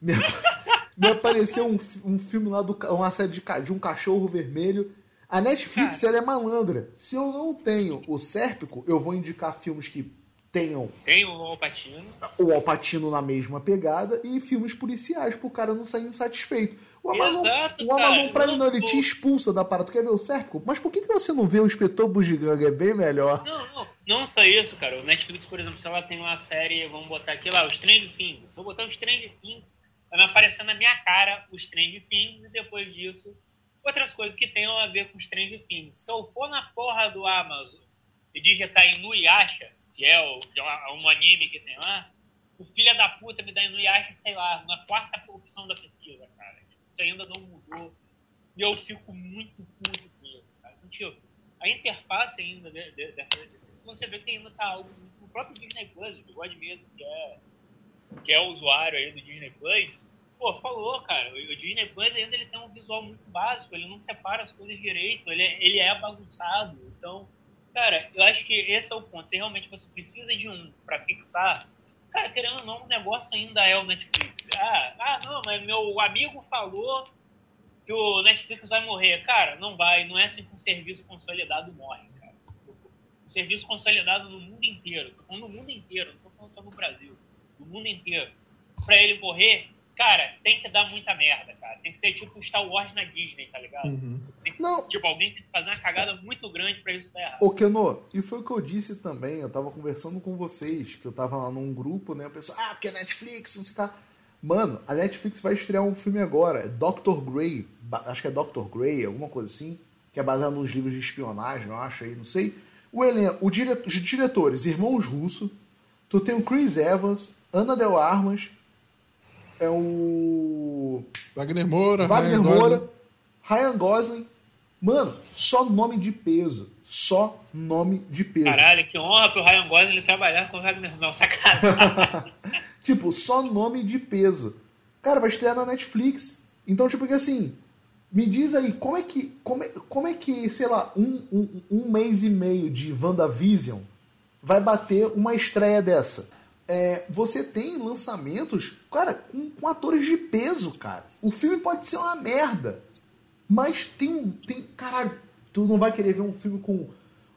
Me, [laughs] me apareceu um, um filme lá, do, uma série de, de um cachorro vermelho. A Netflix, ela é malandra. Se eu não tenho o Sérpico, eu vou indicar filmes que tenham. Tem o Alpatino. O Alpatino na mesma pegada e filmes policiais pro cara não sair insatisfeito. O Amazon, Exato, o Amazon Prime não, ele te expulsa da parada. Tu quer ver o Sérpico? Mas por que, que você não vê o Inspetor Bugiganga? É bem melhor. Não, não, não só isso, cara. O Netflix, por exemplo, se ela tem uma série, vamos botar aqui lá, o Stranger Things. Se eu botar o Stranger Things, vai me aparecer na minha cara os Strange Things e depois disso outras coisas que tenham a ver com Strange Things. Se eu for na porra do Amazon e digitar Inuyasha, que é, o, que é um anime que tem lá, o filho da puta me dá Inuyasha, sei lá, na quarta opção da pesquisa, cara. Isso ainda não mudou. E eu fico muito puto com isso, cara. Então, tipo, a interface ainda de, de, dessa, desse, você vê que ainda tá algo no próprio Disney Plus, o Bigode mesmo, que é, que é o usuário aí do Disney Plus, pô, falou, cara, o Disney Plus ainda ele tem um visual muito básico, ele não separa as coisas direito, ele, ele é bagunçado, então, cara, eu acho que esse é o ponto, se realmente você precisa de um para fixar, cara, querendo ou não, o negócio ainda é o Netflix. Ah, ah, não, mas meu amigo falou que o Netflix vai morrer. Cara, não vai, não é assim que um serviço consolidado morre, cara. Um serviço consolidado no mundo inteiro, no mundo inteiro, não tô falando só no Brasil, no mundo inteiro. Pra ele morrer, cara, tem que dar muita merda, cara. Tem que ser tipo Star Wars na Disney, tá ligado? Uhum. Que, não. Tipo, alguém tem que fazer uma cagada muito grande pra isso dar errado. Ô, Keno, e foi o que eu disse também, eu tava conversando com vocês, que eu tava lá num grupo, né, o pessoal, ah, porque é Netflix, não sei o que Mano, a Netflix vai estrear um filme agora, é Dr. Grey, acho que é Dr. Grey, alguma coisa assim, que é baseado nos livros de espionagem, eu acho aí, não sei. O elenco, o dire, os diretores, irmãos Russo, tu tem o Chris Evans, Ana Del Armas, é o. Wagner Moura, Wagner Ryan Moura, Gosling. Ryan Gosling. Mano, só nome de peso. Só nome de peso. Caralho, que honra pro Ryan Gosling trabalhar com o Wagner. Não, sacanagem. [laughs] tipo, só nome de peso. Cara, vai estrear na Netflix. Então, tipo, que assim. Me diz aí, como é que, como é, como é que sei lá, um, um, um mês e meio de WandaVision vai bater uma estreia dessa? É, você tem lançamentos, cara, com, com, atores de peso, cara. O filme pode ser uma merda, mas tem, tem, caralho, tu não vai querer ver um filme com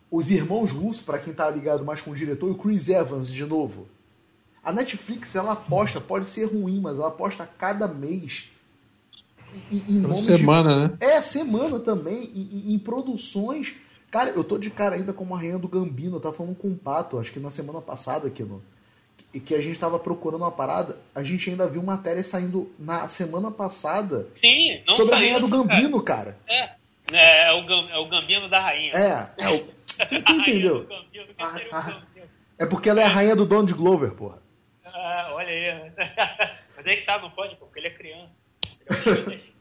os irmãos russos, para quem tá ligado mais com o diretor, e o Chris Evans de novo. A Netflix, ela aposta, pode ser ruim, mas ela aposta cada mês em, em semana, de... né? É, semana também, em, em, produções. Cara, eu tô de cara ainda como a rainha do Gambino, eu tava falando com o Pato, acho que na semana passada aqui no e que a gente estava procurando uma parada, a gente ainda viu matéria saindo na semana passada Sim, sobre a rainha do Gambino, cara. cara. É, é, é, o, é o Gambino da rainha. É, é o. [laughs] Tu, tu entendeu? Gambino, a, a, é porque ela é a rainha do Donald Glover, porra. Ah, olha aí. [laughs] Mas aí que tá, não pode, porque ele é criança. Ele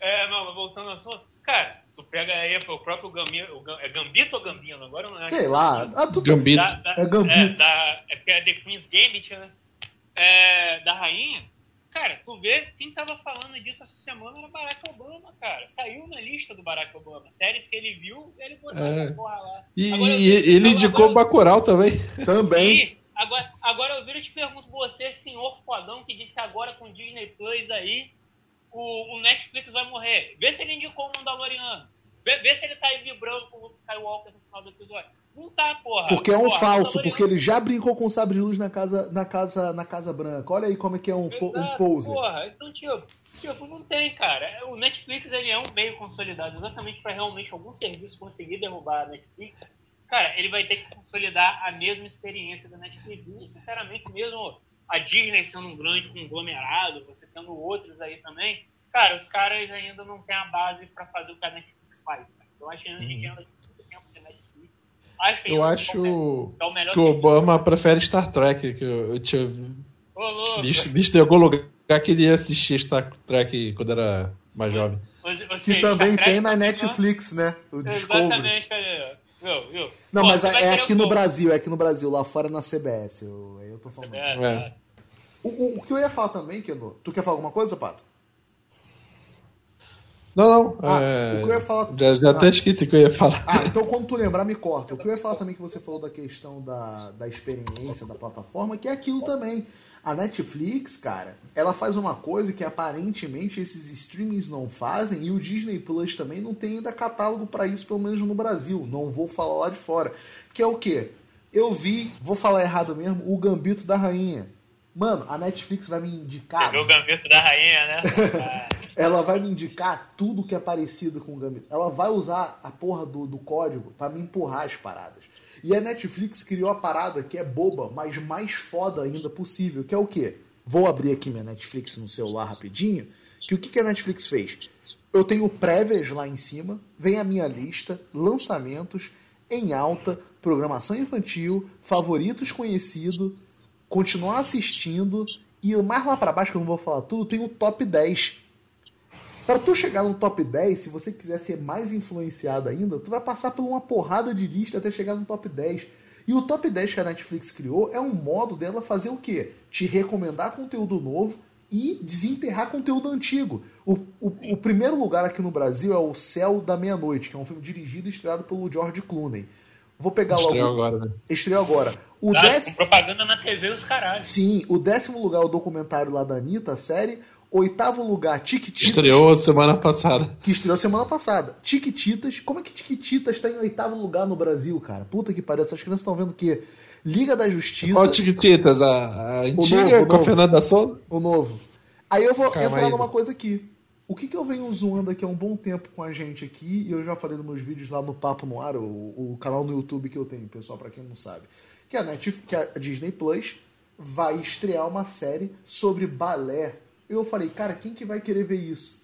é, [laughs] é, não, mas voltando ao assunto. Cara, pega aí o próprio Gambino, é Gambito ou Gambino? Agora não é. Sei lá. Ah, tu... Gambito. Da, da, é Gambito. É, da, é porque é The Queen's Gambit, né? É, da rainha. Cara, tu vê, quem tava falando disso essa semana era Barack Obama, cara. Saiu na lista do Barack Obama. Séries que ele viu, ele botou é. porra lá. E, agora, e ele indicou o Bacurau também. Também. agora, agora eu viro e te pergunto, você, senhor fodão, que diz que agora com Disney Plus aí, o, o Netflix vai morrer. Vê se ele indicou o Mandaloriano. Vê, vê se ele tá aí vibrando com o Luke Skywalker no final do episódio. Não tá, porra. Porque é um porra, falso, porque ele já brincou com o sabre de luz na casa, na casa, na casa branca. Olha aí como é que é um, Exato, um pose. Porra, então, tipo, tipo, não tem, cara. O Netflix ele é um meio consolidado exatamente para realmente algum serviço conseguir derrubar a Netflix. Cara, ele vai ter que consolidar a mesma experiência da Netflix. E, sinceramente, mesmo a Disney sendo um grande conglomerado, você tendo outros aí também, cara, os caras ainda não têm a base para fazer o que a Netflix faz. Cara. Eu acho que a gente uhum. anda muito tempo de Netflix. Acho eu acho que, o Obama prefere Star Trek, que eu, eu tinha visto, visto em algum lugar que ele ia assistir Star Trek quando era mais jovem. Você, que também tem na Netflix, né? O Discovery. Exatamente, cara. Viu, viu? Não, Pô, mas é, é aqui no Brasil, é aqui no Brasil, lá fora na CBS. Eu, eu tô falando. CBS, é. o, o, o, que eu ia falar também, Keno, tu quer falar alguma coisa, Pato? Não, não. Ah, é... o que eu ia falar. Já, já ah. até esqueci o que eu ia falar. Ah, então quando tu lembrar, me corta. O que eu ia falar também que você falou da questão da, da experiência da plataforma, que é aquilo também. A Netflix, cara, ela faz uma coisa que aparentemente esses streamings não fazem e o Disney Plus também não tem ainda catálogo para isso, pelo menos no Brasil. Não vou falar lá de fora. Que é o quê? Eu vi, vou falar errado mesmo, o Gambito da Rainha. Mano, a Netflix vai me indicar. Você viu o Gambito da Rainha, né? [laughs] ela vai me indicar tudo que é parecido com o Gambito. Ela vai usar a porra do, do código para me empurrar as paradas. E a Netflix criou a parada que é boba, mas mais foda ainda possível, que é o quê? Vou abrir aqui minha Netflix no celular rapidinho. Que o que, que a Netflix fez? Eu tenho prévias lá em cima, vem a minha lista, lançamentos, em alta, programação infantil, favoritos conhecido, continuar assistindo e mais lá para baixo, que eu não vou falar tudo, tem o top 10. Para tu chegar no top 10, se você quiser ser mais influenciado ainda, tu vai passar por uma porrada de lista até chegar no top 10. E o top 10 que a Netflix criou é um modo dela fazer o quê? Te recomendar conteúdo novo e desenterrar conteúdo antigo. O, o, o primeiro lugar aqui no Brasil é O Céu da Meia-Noite, que é um filme dirigido e estreado pelo George Clooney. Vou pegar Estreou logo. agora, né? Estreou agora. O Ah, décimo... propaganda na TV os caralhos. Sim, o décimo lugar é o documentário lá da Anitta, a série. Oitavo lugar, Tiquititas. Estreou semana passada. Que estreou semana passada. Tiquititas. Como é que Tiquititas está em oitavo lugar no Brasil, cara? Puta que pariu. Essas crianças estão vendo o quê? Liga da Justiça. Qual Tiquititas? A, a antiga novo, com a. Fernanda Souza? O novo. Aí eu vou Calma entrar aí. numa coisa aqui. O que, que eu venho zoando aqui há um bom tempo com a gente aqui, e eu já falei nos meus vídeos lá no Papo no Ar, o, o canal no YouTube que eu tenho, pessoal, pra quem não sabe. Que a, Netflix, que a Disney Plus vai estrear uma série sobre balé. Eu falei, cara, quem que vai querer ver isso?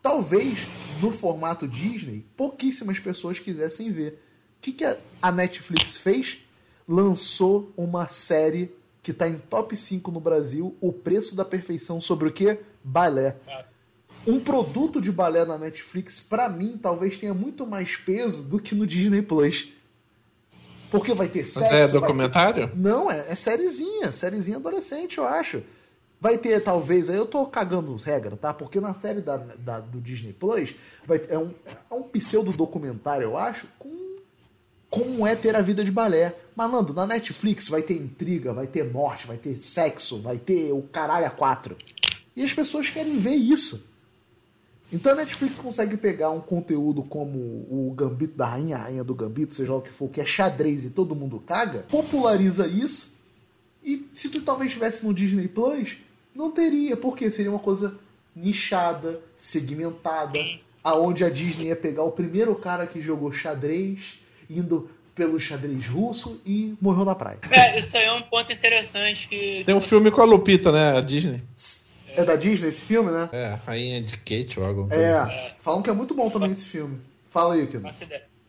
Talvez, no formato Disney, pouquíssimas pessoas quisessem ver. O que, que a- Netflix fez? Lançou uma série que está em top 5 no Brasil, O Preço da Perfeição, sobre o que? Balé. Um produto de balé na Netflix, pra mim, talvez tenha muito mais peso do que no Disney Plus. Porque vai ter Mas sexo. é vai ter- documentário? Não, é, é sériezinha, sériezinha adolescente, eu acho. Vai ter, talvez, aí eu tô cagando regra, tá? Porque na série da, da- do Disney Plus vai, é, um, é um pseudo-documentário, eu acho, com como é ter a vida de balé. Malandro, na Netflix vai ter intriga, vai ter morte, vai ter sexo, vai ter o caralho a quatro. E as pessoas querem ver isso. Então a Netflix consegue pegar um conteúdo como o Gambito da Rainha, a Rainha do Gambito, seja lá o que for, que é xadrez e todo mundo caga, populariza isso. E se tu talvez estivesse no Disney Plus, não teria, porque seria uma coisa nichada, segmentada, aonde a Disney ia pegar o primeiro cara que jogou xadrez, indo pelo xadrez russo e morreu na praia. É, isso aí é um ponto interessante que. Tem um filme com a Lupita, né? A Disney. É da Disney esse filme, né? É, Rainha de Kate ou algo. assim. É, falam que é muito bom também esse filme. Fala aí, Kino.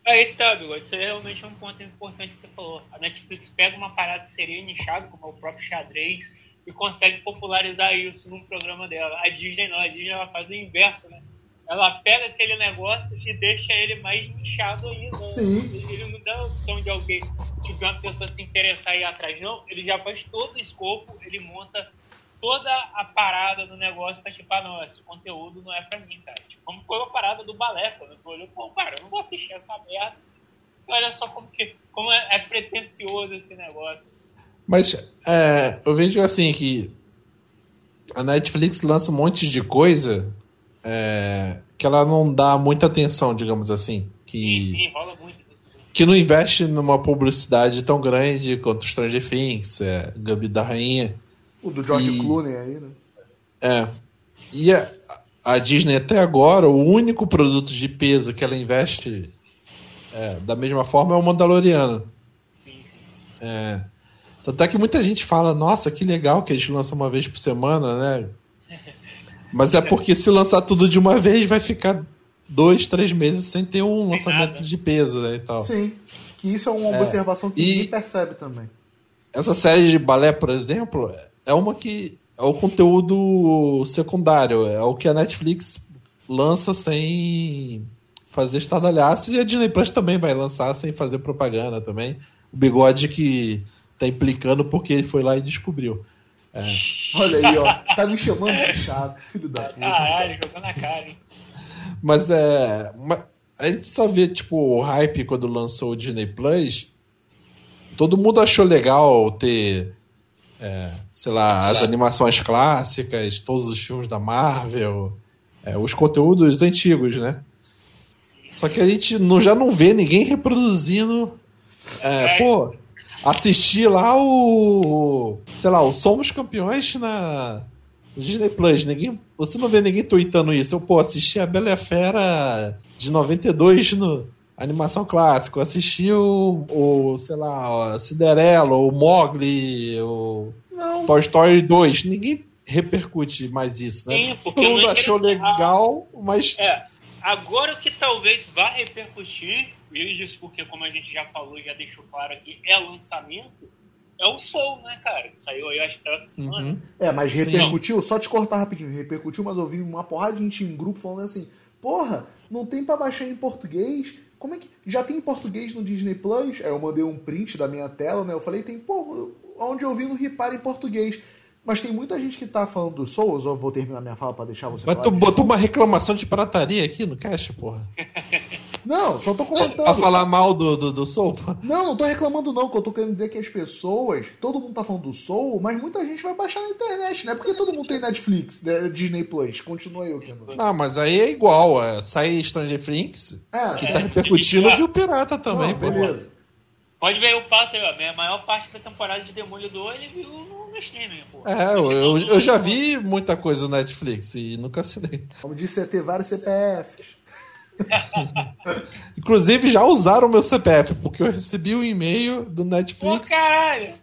Aí tá, Bigode, isso aí realmente é um ponto importante que você falou. A Netflix pega uma parada que seria nichada, como é o próprio xadrez, e consegue popularizar isso num programa dela. A Disney não, a Disney ela faz o inverso, né? Ela pega aquele negócio e deixa ele mais nichado ainda. Sim. Ele não dá a opção de alguém, tipo, uma pessoa se interessar e ir atrás, não. Ele já faz todo o escopo, ele monta toda a parada do negócio pra tipo, ah, não, esse conteúdo não é pra mim, cara. Tipo, como foi a parada do balé, quando eu olhei, pô, cara, eu não vou assistir essa merda. Olha só como, que, como é, é pretencioso esse negócio. Mas é, eu vejo assim que a Netflix lança um monte de coisa é, que ela não dá muita atenção, digamos assim. Sim, Que, sim, rola muito. que não investe numa publicidade tão grande quanto Stranger Things, é, Gabi da Rainha. O do George E- Clooney aí, né? É. E a, a Disney até agora, o único produto de peso que ela investe é, da mesma forma é o Mandaloriano. Sim, sim. É. Tanto é que muita gente fala, nossa, que legal que eles lançam uma vez por semana, né? Mas é porque se lançar tudo de uma vez, vai ficar dois, três meses sem ter um Sem lançamento nada. de peso, né? E tal. Sim. Que isso é uma É. observação que E- ninguém percebe também. Essa série de balé, por exemplo, é uma que é o conteúdo secundário, é o que a Netflix lança sem fazer estardalhaço e a Disney Plus também vai lançar sem fazer propaganda também. O bigode que tá implicando porque ele foi lá e descobriu. Olha aí, ó. Tá me chamando de chato, filho da puta. Caralho, jogou na cara, hein? Mas é. A gente só vê, tipo, o hype quando lançou o Disney Plus. Todo mundo achou legal ter, é, sei lá, as animações clássicas, todos os filmes da Marvel, é, os conteúdos antigos, né? Só que a gente não, já não vê ninguém reproduzindo. É, É. pô, assistir lá o. Sei lá, o Somos Campeões na. no Disney Plus. Ninguém, você não vê ninguém tweetando isso. Eu, pô, assisti a Bela e a Fera de 92 no animação clássica. Eu assisti o, o sei lá, a Cinderela, o Mogli, o. Não. Toy Story 2, ninguém repercute mais isso, né? Sim, Todo mundo não achou interessante. legal, mas. É, agora o que talvez vá repercutir, e isso porque, como a gente já falou, já deixou claro aqui, é lançamento, é o Soul, né, cara? Que saiu aí, acho que saiu essa semana. Uhum. É, mas repercutiu, só te cortar rapidinho, repercutiu, mas eu vi uma porrada de gente em grupo falando assim, porra, não tem pra baixar em português? Como é que. Já tem em português no Disney Plus? Aí eu mandei um print da minha tela, né? Eu falei, tem, pô, onde eu vi no Repara em português. Mas tem muita gente que tá falando do Souls, eu vou terminar minha fala pra deixar você Mas falar. tu botou uma reclamação de pirataria aqui no caixa, porra. [laughs] Não, só tô comentando. Pra falar mal do, do, do Soul. Não, não tô reclamando não, que eu tô querendo dizer que as pessoas, todo mundo tá falando do Soul, mas muita gente vai baixar na internet, né? Porque todo mundo tem Netflix, né? Disney Plus. Continua aí, o Keno. Não, mas aí é igual. É, sai Stranger Things, É, que É, tá repercutindo, é. e o pirata também, Não, pô. beleza. Pode ver o fato aí, ó. A maior parte da temporada de Demolidor ele viu no, streaming, pô. É, eu, eu, eu já vi muita coisa no Netflix e nunca assinei. Como disse, é ter vários CPFs. [laughs] Inclusive já usaram o meu CPF, porque eu recebi um e-mail do Pô, Netflix. caralho!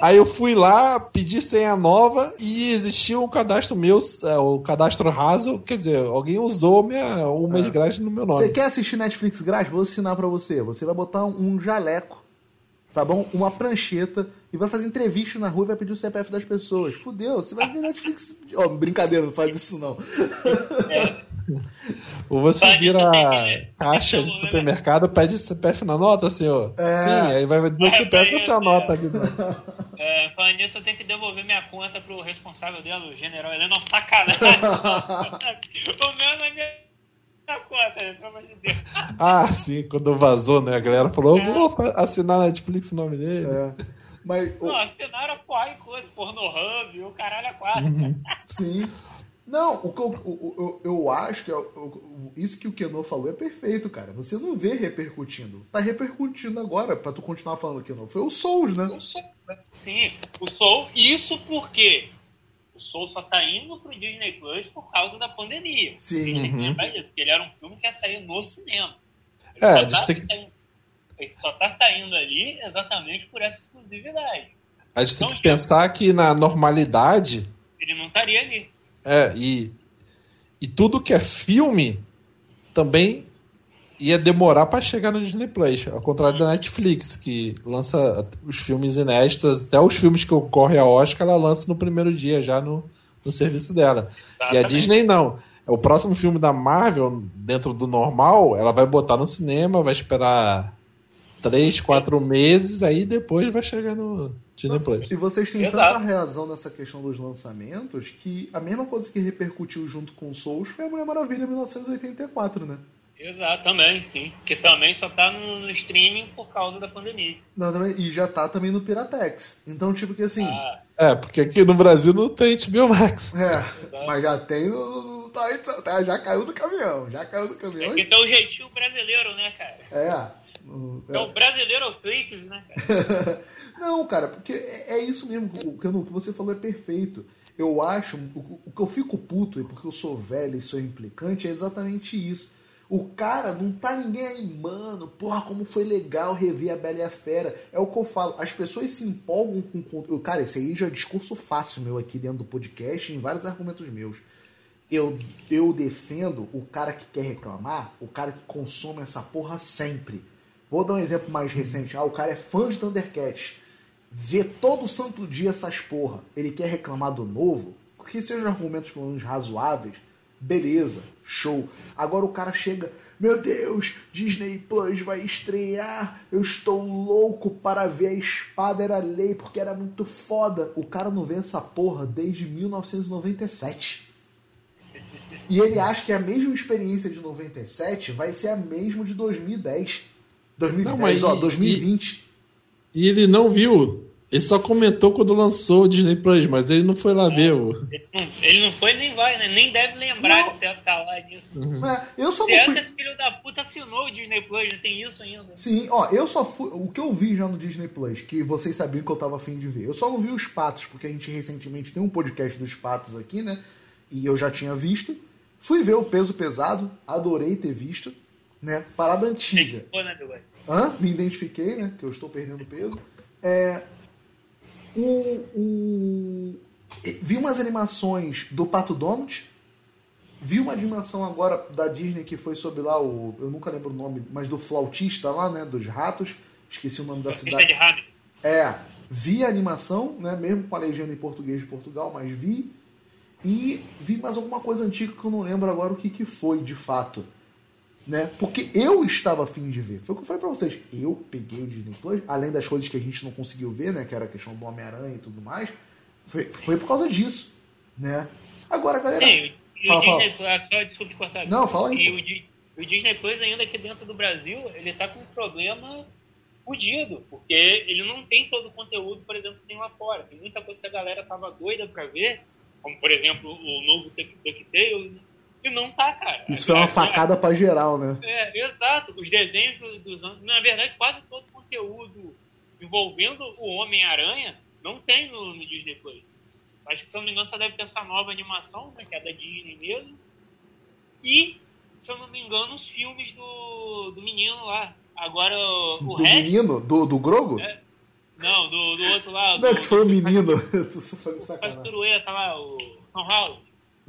Aí eu fui lá, pedi senha nova e existia um cadastro meu, é, o cadastro raso, quer dizer, alguém usou minha, um mês É. grátis no meu Você nome. quer assistir Netflix grátis? Vou ensinar pra você. Você vai botar um jaleco, tá bom? Uma prancheta e vai fazer entrevista na rua e vai pedir o CPF das pessoas. Fudeu, você vai ver Netflix. Ó, brincadeira, não faz isso não. Ou você vira caixa de supermercado, pede CPF na nota, senhor. É. Sim, aí vai dizer o É, CPF com é, sua é. nota ali. né? É, falando nisso, eu tenho que devolver minha conta pro responsável dela, o general Helena. Não, sacanagem! [laughs] o meu não é minha conta, né, pelo amor de Deus. [laughs] Ah, sim, quando vazou, né? A galera falou, eu vou assinar na Netflix o nome dele. É. Mas, Não, assinaram porra e coisa, Pornhub, o caralho é quatro. Uhum. [laughs] sim. Não, o que eu, o- o- eu, eu acho que é o- o- isso que o Keno falou é perfeito, cara. Você não vê repercutindo. Tá repercutindo agora, pra tu continuar falando Keno. Foi o Souls, né? Sim, o Soul, isso porque o Soul só tá indo pro Disney Plus por causa da pandemia. Sim. Tem que Uhum. lembrar disso, porque ele era um filme que ia sair no cinema. Ele É, só tá tem que- saindo- ele só tá saindo ali exatamente por essa exclusividade. A gente tem que pensar que na normalidade, Ele não estaria ali. é, e, e tudo que é filme também ia demorar pra chegar no Disney Plus. Ao contrário da Netflix, que lança os filmes inéditos, até os filmes que ocorrem a Oscar, ela lança no primeiro dia, já no, no serviço dela. E a Exatamente. Disney não. O próximo filme da Marvel, dentro do normal, ela vai botar no cinema, vai esperar três, quatro meses, aí depois vai chegar no Disney Plus. E vocês têm Exato. tanta razão nessa questão dos lançamentos que a mesma coisa que repercutiu junto com o Souls foi a Mulher Maravilha 1984, né? Exato, também, sim. Que também só tá no, no streaming por causa da pandemia. Não, também- e já tá também no Piratex. Então, tipo que assim. Ah, É, porque aqui no Brasil não tem HBO Max. É, mas já tem no. no- tá, tá- já caiu do caminhão. Já caiu do caminhão. é que tem o jeitinho brasileiro, né, cara? É. no- É o brasileiro Flix, né, cara? [laughs] Não, cara, porque é, é isso mesmo. O que, o que você falou é perfeito. Eu acho. O, o que eu fico puto, e porque eu sou velho e sou implicante, é exatamente isso. O cara não tá ninguém aí, mano. Porra, como foi legal rever a Bela e a Fera. É o que eu falo. As pessoas se empolgam com conteúdo. Cara, esse aí já é discurso fácil meu aqui dentro do podcast, em vários argumentos meus. Eu, eu defendo o cara que quer reclamar, o cara que consome essa porra sempre. Vou dar um exemplo mais recente. Ah, o cara é fã de Thundercats. Vê todo santo dia essas porra. Ele quer reclamar do novo, que sejam argumentos pelo menos razoáveis. Beleza, show. Agora o cara chega, meu Deus, Disney Plus vai estrear. Eu estou louco para ver a espada era lei porque era muito foda. O cara não vê essa porra desde 1997. E ele acha que a mesma experiência de 97 vai ser a mesma de 2010. 2010, Não, mas ó, e- 2020. E ele não viu. Ele só comentou quando lançou o Disney Plus, mas ele não foi lá ver o. Ele não, foi nem vai, né? Nem deve lembrar Não. de ter tá lá disso. É, eu só Se não fui. que esse filho da puta assinou o Disney Plus, não tem isso ainda. Sim, ó, eu só fui. O que eu vi já no Disney Plus, que vocês sabiam que eu tava afim de ver. Eu só não vi os patos, porque a gente recentemente tem um podcast dos patos aqui, né? E eu já tinha visto. Fui ver o peso pesado, adorei ter visto, né? Parada antiga. Né? Hã? Me identifiquei, né? Que eu estou perdendo peso. É, O, o... Vi umas animações do Pato Donald. Vi uma animação agora da Disney que foi sobre lá o. Eu nunca lembro o nome, mas do flautista lá, né? Dos ratos. Esqueci o nome da cidade. de. É, vi a animação, né? Mesmo com a legenda em português de Portugal, mas vi. E vi mais alguma coisa antiga que eu não lembro agora o que, que foi de fato. Né? Porque eu estava afim de ver. Foi o que eu falei pra vocês. Eu peguei o Disney Plus, além das coisas que a gente não conseguiu ver, né? Que era a questão do Homem-Aranha e tudo mais. Foi, foi por causa disso. Né? Agora, galera. Sim, e fala, o fala. Disney Plus, ah, só desculpa te cortar. Não, fala aí, E o, o Disney Plus ainda aqui dentro do Brasil, ele tá com um problema fudido, porque ele não tem todo o conteúdo, por exemplo, que tem lá fora. Tem muita coisa que a galera tava doida pra ver, como por exemplo o novo Duck- DuckTales, e não tá, cara. Isso foi uma É, facada pra geral, né? É, exato. Os desenhos do- dos anos. Na verdade, quase todo o conteúdo envolvendo o Homem-Aranha não tem no, no Disney Plus. Acho que, se eu não me engano, só deve ter essa nova animação, né, que é da Disney mesmo. E, se eu não me engano, os filmes do, do menino lá. Agora, o Do resto. menino? Do, do Grogo? É, Não, do, do outro lá. Não, do, que falou do- menino. [laughs] De Faz sacanagem. pirueta lá, o Tom Holland.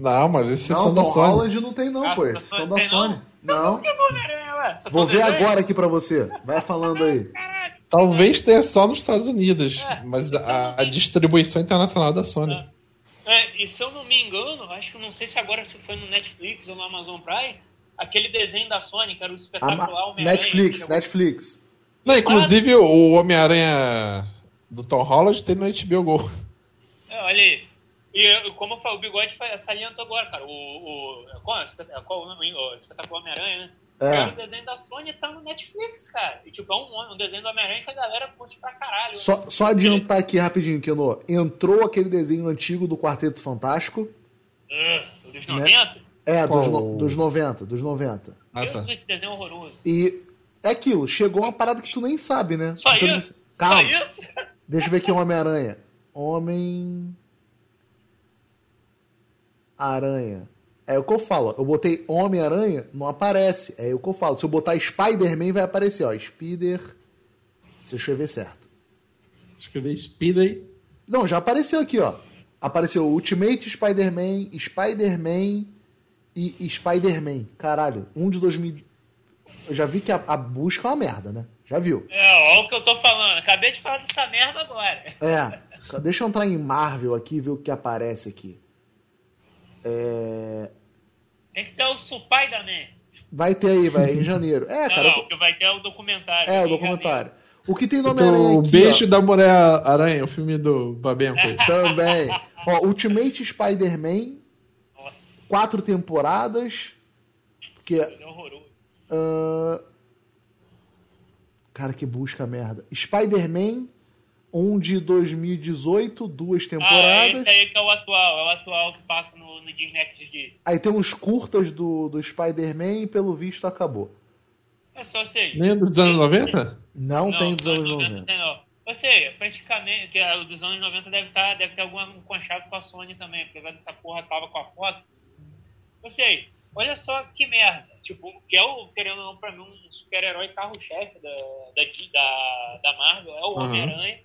Não, mas esses Não, são da Tom Sony. Holland não tem não, Ah, pô. da Esses são da tem, Sony. não? Não. Por que do Homem-Aranha lá? Só Vou ver agora aqui pra você. Vai falando aí. Talvez tenha só nos Estados Unidos, É. mas a, a distribuição internacional é da Sony. É, e se eu não me engano, acho que não sei se agora se foi no Netflix ou no Amazon Prime, aquele desenho da Sony, que era o espetacular ma- Homem-Aranha. Netflix, Netflix. Não, inclusive o Homem-Aranha do Tom Holland tem no HBO Go. É, olha aí. E como eu falei, o Bigode foi- salientou agora, cara. O, o, qual, é o espet- qual o nome? O espetacular Homem-Aranha, né? É. Cara, o desenho da Sony tá no Netflix, cara. E tipo, é um, um desenho do Homem-Aranha que a galera curte pra caralho. Só, só adiantar aqui rapidinho, Keno. Entrou aquele desenho antigo do Quarteto Fantástico. Ah, o dos Né? 90? É, dos, Qual? no- dos 90, dos 90. Ah, Deus, tá. esse desenho é horroroso. E é aquilo, chegou uma parada que tu nem sabe, né? Só Então, isso? Calma, Só isso? deixa eu ver aqui o Homem-Aranha. Homem. Aranha. É o que eu falo. Eu botei Homem-Aranha, não aparece. É o que eu falo. Se eu botar Spider-Man, vai aparecer, ó. Spider. Se eu escrever certo. Escrever Speed aí. Não, já apareceu aqui, ó. Apareceu Ultimate Spider-Man, Spider-Man e, Spider-Man. Caralho, um de 2000. Eu já vi que a, a busca é uma merda, né? Já viu? É, ó, o que eu tô falando. Acabei de falar dessa merda agora. É. Deixa eu entrar em Marvel aqui e ver o que aparece aqui. É, Tem que ter o Spider-Man. Vai ter aí, vai, em janeiro. É, Não, cara. não, o que vai ter é o documentário. É, o documentário. O que tem no Homem-Aranha O Beijo ó, da Mulher-Aranha, o filme do Babenco. [laughs] também. Ó, Ultimate Spider-Man, quatro temporadas. Que é horroroso. Ah, Cara, que busca merda. Spider-Man, um de 2018, duas Ah, temporadas. esse aí que é o atual. É o atual que passa no, no Disney XD. Aí tem uns curtas do, do Spider-Man e pelo visto acabou. É só sei. Nem dos anos 90? Não, tem dos anos 90. tem, não. Ou seja, praticamente, que é o dos anos 90 deve, tá, deve ter algum conchavo com a Sony também, apesar dessa porra tava com a Fox. Ou seja, olha só que merda. Tipo, que é o, querendo ou não, pra mim, um super-herói carro-chefe da, da, da, da Marvel, é o Uhum.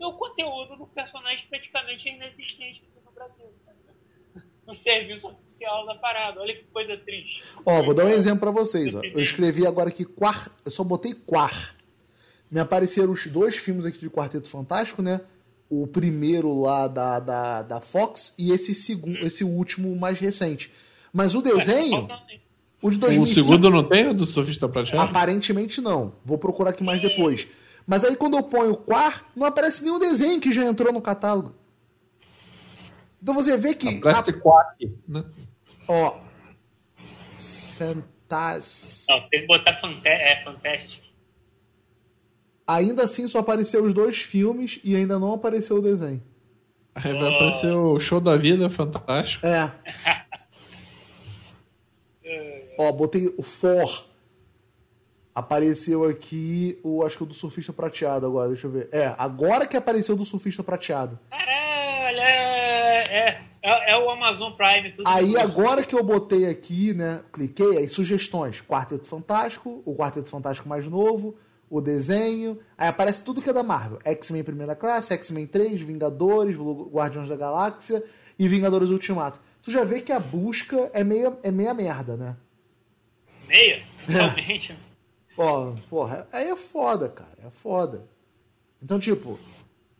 E o conteúdo do personagem praticamente é inexistente aqui no Brasil. tá? No [laughs] serviço oficial da parada. Olha que coisa triste. Ó, vou dar um exemplo pra vocês. Ó. Eu escrevi agora aqui Quar. Eu só botei Quar. Me apareceram os dois filmes aqui de Quarteto Fantástico, né? O primeiro lá da, da, da Fox e esse segundo, esse último mais recente. Mas o desenho, o de O 2005, segundo não tem, o do Surfista Prateado? aparentemente não. Vou procurar aqui mais depois. Mas aí quando eu ponho Quar, não aparece nenhum desenho que já entrou no catálogo. Então você vê que Parece Quack, né? Ó. Fantástico. Não, se ele botar fanta é fantástico. Ainda assim só apareceu os dois filmes e ainda não apareceu o desenho. Aí vai aparecer o Show da Vida, fantástico. É. [laughs] Ó, botei o For. Apareceu aqui o. Acho que o do surfista prateado agora, deixa eu ver. É, agora que apareceu o do surfista prateado. Caralho, é, é, é, é o Amazon Prime. Tudo Aí junto. agora que eu botei aqui, né? Cliquei, aí sugestões. Quarteto Fantástico, o Quarteto Fantástico mais novo, o desenho, aí aparece tudo que é da Marvel. X-Men Primeira Classe, X-Men 3, Vingadores, Guardiões da Galáxia e Vingadores Ultimato. Tu já vê que a busca é meia, é meia merda, né? Meia? Totalmente. [laughs] Ó, porra, aí é foda, cara, é foda. Então, tipo,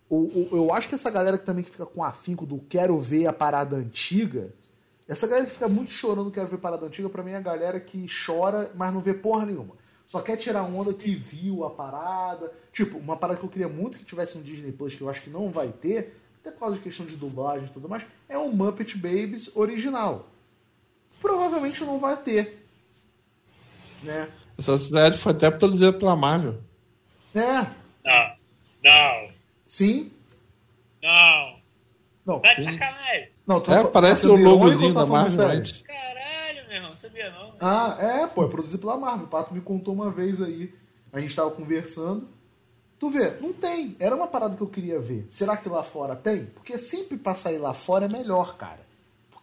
o, o, eu acho que essa galera que também que fica com afinco do quero ver a parada antiga, essa galera que fica muito chorando quero ver parada antiga, pra mim é a galera que chora, mas não vê porra nenhuma. Só quer tirar onda que viu a parada. Tipo, uma parada que eu queria muito que tivesse no Disney Plus, que eu acho que não vai ter, até por causa de questão de dublagem e tudo mais, é o Muppet Babies original. Provavelmente não vai ter. Né? Essa série foi até produzida pela Marvel. É. Não. Não. Sim. Não. Não. Tá de sacanagem. Não, tô É, parece o logozinho da Marvel? Caralho, meu irmão, não sabia não. Ah, é, pô, é produzido pela Marvel. O Pato me contou uma vez aí. A gente tava conversando. Tu vê, não tem. Era uma parada que eu queria ver. Será que lá fora tem? Porque sempre pra sair lá fora é melhor, cara.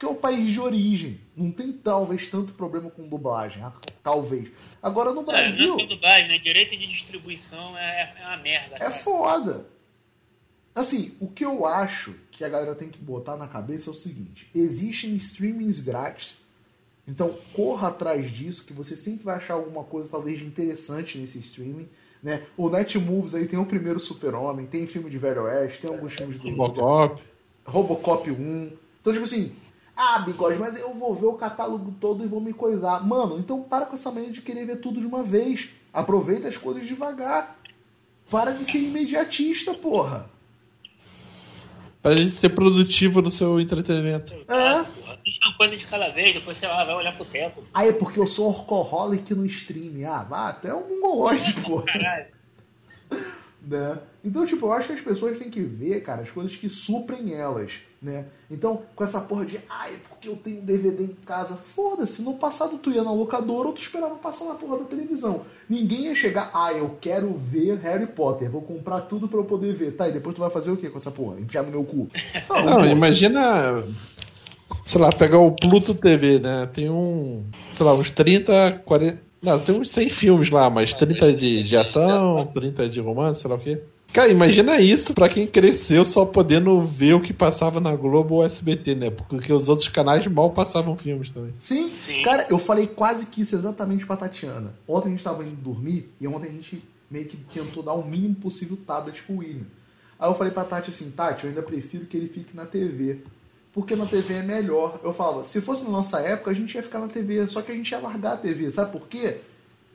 Porque é o país de origem. Não tem talvez tanto problema com dublagem. ah, Talvez. Agora no É, Brasil não é dublagem, né? Direito de distribuição é, é uma merda. é cara. foda. Assim, o que eu acho que a galera tem que botar na cabeça é o seguinte: existem streamings grátis. Então corra atrás disso, que você sempre vai achar alguma coisa talvez de interessante nesse streaming. Né? O Netmovies aí tem o primeiro Super-Homem, tem filme de Velho Oeste, tem alguns filmes do Robocop. Robocop 1. Então, tipo assim, ah, bigode, mas eu vou ver o catálogo todo e vou me coisar. Mano, então para com essa mania de querer ver tudo de uma vez. Aproveita as coisas devagar. Para de ser imediatista, porra. Pra gente ser produtivo no seu entretenimento. É. Assiste uma coisa de cada vez, depois você lá vai olhar pro tempo. Ah, é porque eu sou orcoholic no stream. Ah, vá, até um mongoloide, porra. Caralho. né? Então, tipo, eu acho que as pessoas têm que ver, cara, as coisas que suprem elas, né? Então, com essa porra de, ai, porque eu tenho DVD em casa, foda-se, no passado tu ia na locadora ou tu esperava passar na porra da televisão. Ninguém ia chegar, ah, eu quero ver Harry Potter, vou comprar tudo pra eu poder ver. Tá, e depois tu vai fazer o que com essa porra? Enfiar no meu cu? [laughs] Não, Não, imagina, sei lá, pegar o Pluto TV, né? Tem um, sei lá, uns 30, 40. Não, tem uns 100 filmes lá, mas 30 de, de ação, 30 de romance, sei lá o quê. Cara, imagina isso pra quem cresceu só podendo ver o que passava na Globo ou SBT, né? Porque os outros canais mal passavam filmes também. Sim, Sim. cara, eu falei quase que isso exatamente pra Tatiana. Ontem a gente tava indo dormir e ontem a gente meio que tentou dar o mínimo possível tablet pro William. Aí eu falei pra Tati assim, Tati, eu ainda prefiro que ele fique na TV. Porque na TV é melhor. Eu falava, se fosse na nossa época, a gente ia ficar na TV, só que a gente ia largar a TV. Sabe por quê?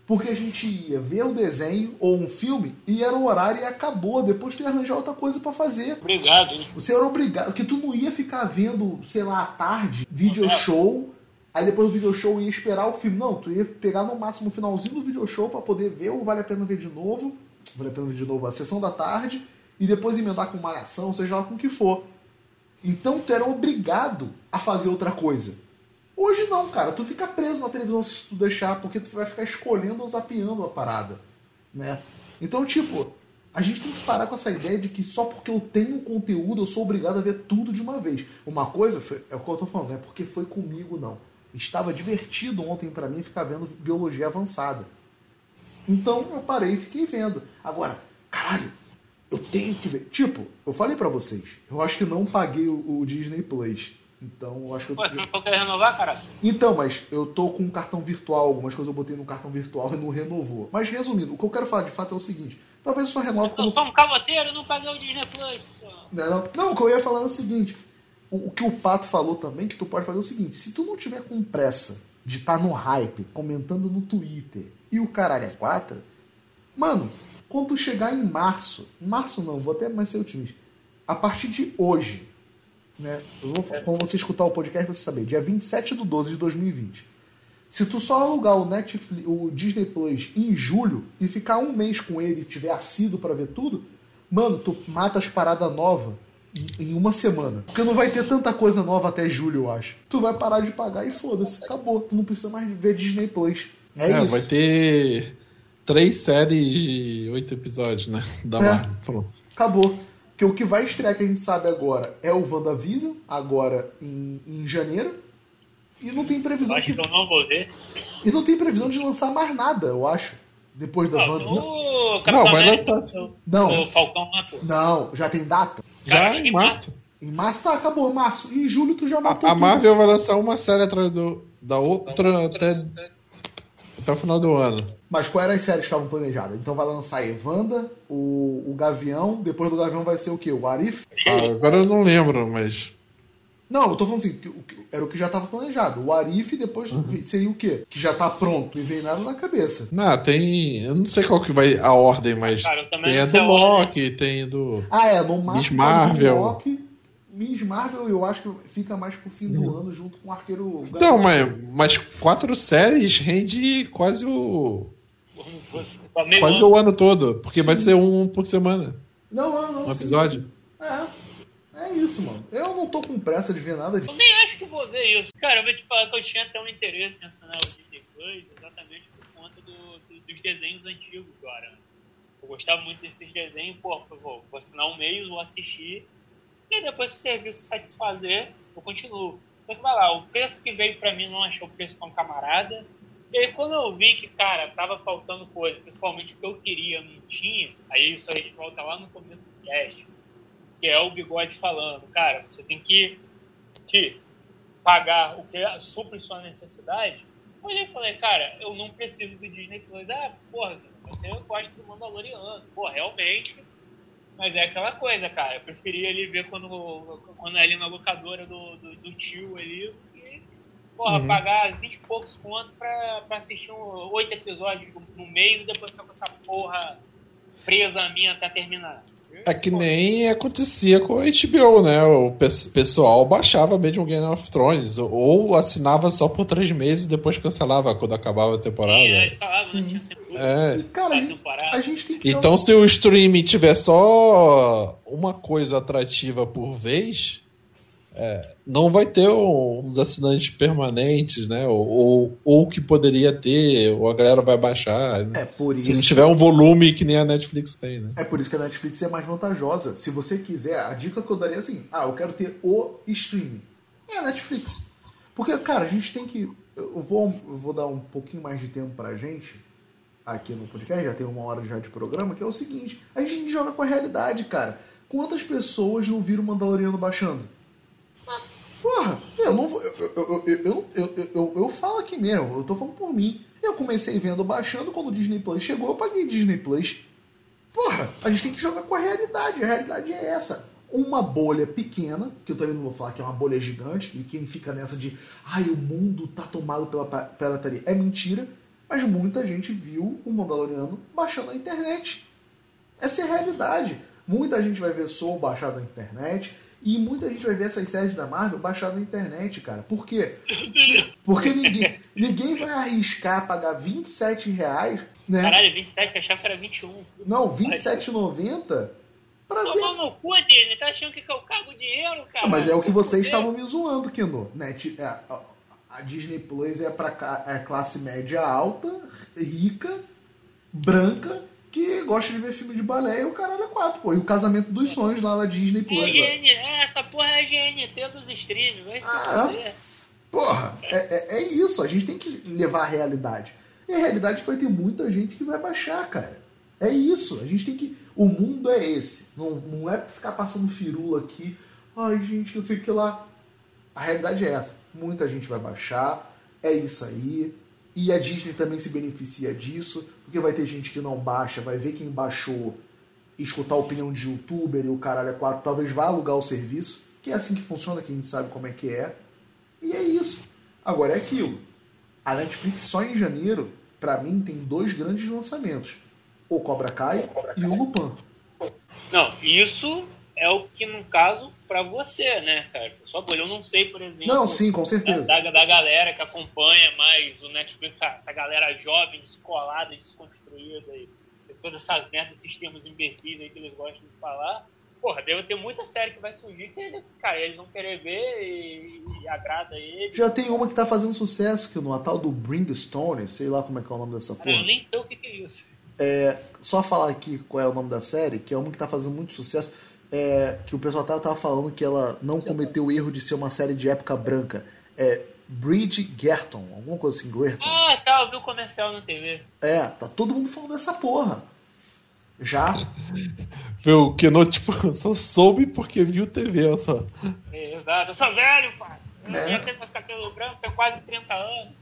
Porque a gente ia ver o desenho ou um filme e era o horário e acabou. Depois tu ia arranjar outra coisa pra fazer. Obrigado, hein? Você era obrigado, porque tu não ia ficar vendo, sei lá, à tarde, video show, aí depois do video show ia esperar o filme. Não, tu ia pegar no máximo o finalzinho do video show pra poder ver ou vale a pena ver de novo, vale a pena ver de novo a sessão da tarde, e depois emendar com malhação, seja lá com o que for. Então tu era obrigado a fazer outra coisa. Hoje não, cara, tu fica preso na televisão se tu deixar, porque tu vai ficar escolhendo ou zapeando a parada, né? Então, tipo, a gente tem que parar com essa ideia de que só porque eu tenho conteúdo eu sou obrigado a ver tudo de uma vez. Uma coisa, foi- é o que eu tô falando, não é porque foi comigo, não. Estava divertido ontem pra mim ficar vendo biologia avançada. Então eu parei e fiquei vendo. Agora, caralho, eu tenho que ver. Tipo, eu falei pra vocês, eu acho que não paguei o, o Disney Plus. Então, eu acho que eu, Pô, você não falou que ia renovar, caralho? então, mas eu tô com um cartão virtual, algumas coisas eu botei no cartão virtual e não renovou. Mas resumindo, o que eu quero falar de fato é o seguinte: talvez eu só renove Eu quando. sou um cavoteiro, não paguei o Disney Plus, pessoal. Não, não, não, o que eu ia falar é o seguinte: o, o que o Pato falou também, que tu pode fazer é o seguinte: se tu não tiver com pressa de estar no hype, comentando no Twitter e o caralho é quatro, mano, quando tu chegar em março, março não, vou até mais ser otimista, a partir de hoje, né? Vou, quando você escutar o podcast, você saber, dia 27 de 12 de 2020. Se tu só alugar o Netflix, o Disney Plus em julho e ficar um mês com ele e tiver assíduo pra ver tudo, mano, tu mata as paradas novas em- uma semana. Porque não vai ter tanta coisa nova até julho, eu acho. Tu vai parar de pagar e foda-se, acabou. Tu não precisa mais ver Disney Plus. É, isso. vai ter três séries de oito episódios, né? Da É. Marvel. Pronto. Acabou. Porque o que vai estrear que a gente sabe agora é o WandaVision, agora em, em janeiro. E não tem previsão Acho que, que eu não vou ver. e não tem previsão de lançar mais nada, eu acho. Depois da Ah, Wanda. o o Capitão Não, vai lançar. o- Não. O Falcão matou. Não, já tem data? Já Cara, em março. Em março tá, acabou, março. Em julho tu já matou A, a tudo. Marvel vai lançar uma série atrás do, da outra até, até o final do ano. Mas quais eram as séries que estavam planejadas? Então vai lançar Evanda, o, o Gavião, depois do Gavião vai ser o quê? O Arif? Ah, agora eu não lembro, mas. Não, eu tô falando assim, era o que já estava planejado. O Arif depois seria o quê? Que já tá pronto, e vem nada na cabeça. Não, tem. Eu não sei qual que vai a ordem, mas. Cara, eu também tem não a sei do. Loki, tem do. Ah, é, no Miss Marvel. Loki, Miss Marvel eu acho que fica mais pro fim do ano junto com o Arqueiro Então, mas, mas quatro séries rende quase o. Quase ano. o ano todo. Porque vai Sim. ser um por semana. Não, não, não. Um sim, episódio. sim. É. É isso, mano. Eu não tô com pressa de ver nada disso. Eu nem acho que vou ver isso. Cara, eu vou te falar que eu tinha até um interesse em assinar o Disney Plus exatamente por conta do- do- dos desenhos antigos do Aranha. Eu gostava muito desses desenhos, pô, eu vou, vou assinar um mês, vou assistir, e depois que o serviço satisfazer, eu continuo. Que vai lá, o preço que veio pra mim não achou o preço tão camarada. E aí quando eu vi que, cara, tava faltando coisa, principalmente o que eu queria, não tinha, aí isso a gente volta lá no começo do cast, que é o bigode falando, cara, você tem que, que pagar o que supre sua necessidade. Olhei e falei, cara, eu não preciso do Disney Plus. Ah, porra, você gosta do Mandaloriano. Pô, realmente. Mas é aquela coisa, cara. Eu preferia ali ver quando, quando é ali na locadora do, do, do tio ali. E, porra, Uhum. pagar 20 e poucos conto pra, pra assistir um, oito episódios no mês e depois ficar com essa porra presa a mim até terminar. É que nem acontecia com a HBO, né? O pe- pessoal baixava mesmo Game of Thrones, ou assinava só por três meses e depois cancelava quando acabava a temporada. Sim, eles falavam, não tinha sempre É. E, cara, a gente, temporada. a gente tem que. Então, se o streaming tiver só uma coisa atrativa por vez, é, não vai ter uns assinantes permanentes, né? Ou, ou, ou que poderia ter, ou a galera vai baixar. né? É por Se isso. não tiver um volume que nem a Netflix tem, né? É por isso que a Netflix é mais vantajosa. Se você quiser, a dica que eu daria é assim: ah, eu quero ter o streaming. É a Netflix. Porque, cara, a gente tem que. Eu vou, eu vou dar um pouquinho mais de tempo pra gente aqui no podcast, já tem uma hora já de programa, que é o seguinte: a gente joga com a realidade, cara. Quantas pessoas não viram o Mandaloriano baixando? Porra, eu não vou. Eu, eu, eu, eu, eu, eu, falo aqui mesmo, eu tô falando por mim. Eu comecei vendo baixando, quando o Disney Plus chegou, eu paguei Disney Plus. Porra, a gente tem que jogar com a realidade. A realidade é essa. Uma bolha pequena, que eu também não vou falar que é uma bolha gigante, e quem fica nessa de ai, o mundo tá tomado pela pirataria. É mentira, mas muita gente viu o Mandaloriano baixando na internet. Essa é a realidade. Muita gente vai ver Soul baixado na internet. E muita gente vai ver essas séries da Marvel baixadas na internet, cara. Por quê? [laughs] Porque ninguém, ninguém vai arriscar pagar 27 reais, né? Caralho, 27, eu achava que era 21. Não, 27,90 pra ver. Tomou no cu, Disney, tá achando que eu cago dinheiro, cara? Ah, mas é o que vocês estavam me zoando, Kendo. Né? É, a, a Disney Plus é pra é classe média alta, rica, branca, que gosta de ver filme de balé e o caralho é quatro, pô. E o casamento dos sonhos lá na Disney É, ó. GN, é, essa porra é a GNT dos streams, vai se Ah. Porra, é, é, é isso. A gente tem que levar a realidade. E a realidade é que vai ter muita gente que vai baixar, cara. É isso. A gente tem que. O mundo é esse. Não, não é ficar passando firula aqui. Ai, gente, eu sei o que lá. A realidade é essa. Muita gente vai baixar. É isso aí. E a Disney também se beneficia disso. Porque vai ter gente que não baixa, vai ver quem baixou, escutar a opinião de youtuber e o caralho é quatro. Talvez vá alugar o serviço. Que é assim que funciona, que a gente sabe como é que é. E é isso. Agora é aquilo. A Netflix só em janeiro, pra mim, tem dois grandes lançamentos. O Cobra Kai e o Lupin. Não, isso é o que, no caso, pra você, né, cara? Só por eu não sei, por exemplo. Não, sim, com certeza. da, da galera que acompanha mais o Netflix, essa, essa galera jovem, descolada, desconstruída e, e todas essas merdas, esses termos imbecis aí que eles gostam de falar. Porra, deve ter muita série que vai surgir que, cara, eles vão querer ver e, e agrada eles. Já tem uma que tá fazendo sucesso, que no Natal do Bringstone, sei lá como é que é o nome dessa Cara, eu porra. nem sei o que, que é isso. É, só falar aqui qual é o nome da série, que é uma que tá fazendo muito sucesso, é, que o pessoal tava, tava falando que ela não cometeu o erro de ser uma série de época branca. É Bridgerton, alguma coisa assim, Gerton. Ah, tá, eu vi o comercial na TV. É, tá todo mundo falando dessa porra. Já? [laughs] Viu o Keno, tipo, [laughs] só soube porque viu TV, olha só. É, exato. Eu sou velho, pai. Eu É. já tenho meus cabelos brancos, tenho quase 30 anos.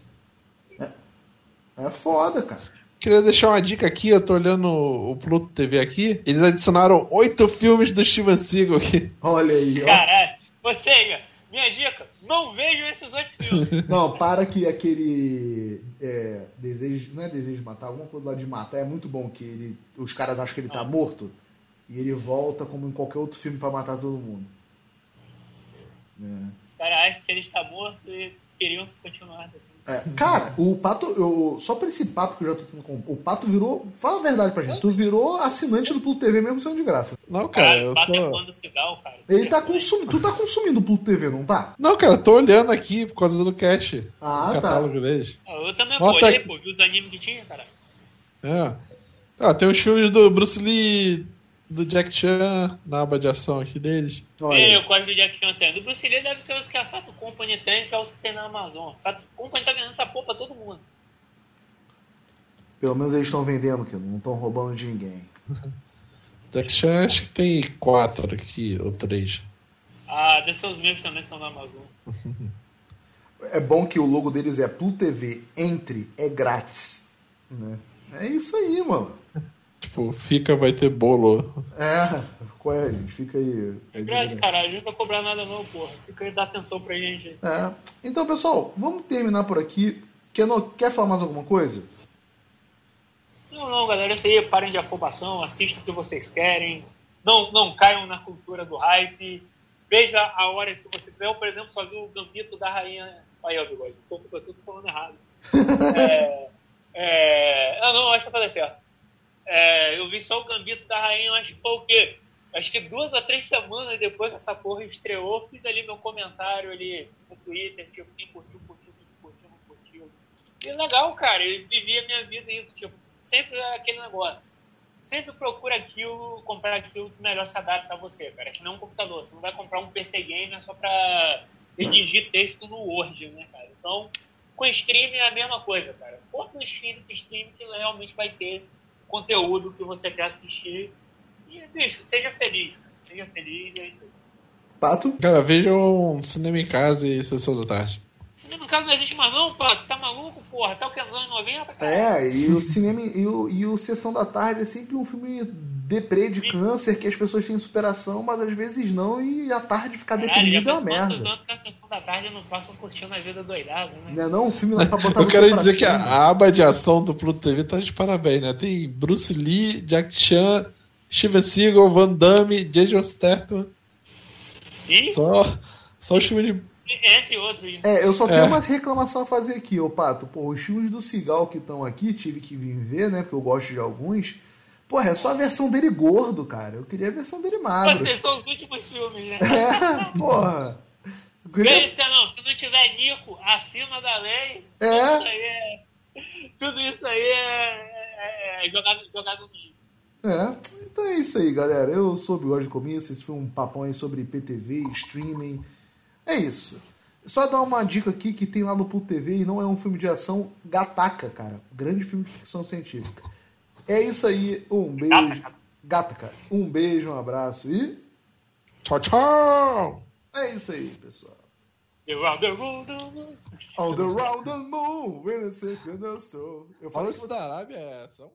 É foda, cara. Queria deixar uma dica aqui, eu tô olhando o Pluto TV aqui. Eles adicionaram oito filmes do Steven Seagal aqui. Olha aí, ó. Caralho. Você, minha dica, não vejam esses outros filmes. [laughs] Não, para que aquele é, desejo, não é desejo de matar, alguma coisa lá de matar, é muito bom que ele, os caras acham que ele tá morto e ele volta como em qualquer outro filme pra matar todo mundo. É. Os caras acham que ele está morto e queriam que continuasse assim. É, cara, o Pato, eu, só por esse papo que eu já tô tendo com o Pato virou, fala a verdade pra gente, tu virou assinante do Pluto TV mesmo sendo de graça. Não, cara, Cara, eu bate tô... quando cigarro, cara. Ele tá consumindo, tu tá consumindo o Pluto TV, não tá? Não, cara, tô olhando aqui por causa do cash. Ah, o tá. catálogo deles. Ah, Eu também Bota pô, olhei, aqui. pô, vi os animes que tinha, cara. É. Ah, tem os filmes do Bruce Lee, do Jack Chan, na aba de ação aqui deles. Olha, Ei, aí. o código de Jack Chan tem. Do Bruce Lee deve ser os que a Sato Company tem, que é os que tem na Amazon. Sato Company tá vendendo essa porra pra todo mundo. pelo menos eles estão vendendo, que não estão roubando de ninguém. [laughs] Jack Chan acho que tem quatro aqui, ou três. Ah, deve ser os meus também que estão na Amazon. É bom que o logo deles é Pluto TV, entre, é grátis. Né? É isso aí, mano. Tipo, fica, vai ter bolo. É, qual é, gente? Fica aí. É grande, caralho. A gente não vai cobrar nada não, porra. Fica aí, dá atenção pra gente. aí. É. Então, pessoal, vamos terminar por aqui. Quer, quer falar mais alguma coisa? Não, não, galera. É isso aí. Parem de afobação. Assistam o que vocês querem. Não, não caiam na cultura do hype. Veja a hora que você quiser. Eu, por exemplo, só vi o Gambito da Rainha... Aí, ó, bigode. Tô, tô, tô falando errado. [laughs] é... é... Não, não, acho que vai dar certo. É, eu vi só o Gambito da Rainha, acho que foi o quê? Acho que duas ou três semanas depois que essa porra estreou, fiz ali meu comentário ali no Twitter, tipo, quem curtiu, curtiu, quem curtiu, não curtiu. E legal, cara, eu vivi a minha vida isso, tipo, sempre é aquele negócio. Sempre procura aquilo, comprar aquilo que melhor se adapta a você, cara. Que não um computador. Você não vai comprar um PC gamer só pra redigir texto no Word, né, cara? Então, com streaming é a mesma coisa, cara. Compra um stream, stream que realmente vai ter conteúdo que você quer assistir. E, bicho, seja feliz, cara. Seja feliz, é isso aí. Pato? Cara, vejam Cinema em Casa e Sessão da Tarde. Cinema em casa não existe mais não, pá. Tá maluco, porra? Até o que anos 90, cara. É, e o cinema e o, e o Sessão da Tarde é sempre um filme deprê de câncer, que as pessoas têm superação, mas às vezes não, e a tarde ficar Caralho, deprimida é uma merda. anos que a sessão da tarde não passam curtindo a vida doidada, né? Não é não? Um filme lá pra botar Eu quero dizer que a aba de ação do Pluto TV tá de parabéns, né? Tem Bruce Lee, Jack Chan, Steven Seagal, Van Damme, Jason Statham. E, Só, só os filmes de. Entre outros, É, eu só tenho É. uma reclamação a fazer aqui, ô Pato. Pô, os filmes do Cigal que estão aqui, tive que vir ver, né? Porque eu gosto de alguns. Porra, é só a versão dele gordo, cara. Eu queria a versão dele magro. Vocês são os últimos filmes, né? É, porra. Queria- Pensa não, se não tiver Nico acima da lei, É. tudo isso aí é. Tudo isso aí é, é, é jogado, jogado no lixo. É, então é isso aí, galera. Eu sou o Bigode de Comício, esse foi um papão aí sobre PTV, streaming. É isso. Só dar uma dica aqui que tem lá no Pluto TV e não é um filme de ação, Gataca, cara. Grande filme de ficção científica. É isso aí, um beijo. Gataca. Um beijo, um abraço e Tchau, tchau! é isso aí, pessoal. Are the world. On the round the moon, when I say que eu falei isso da Arábia é ação.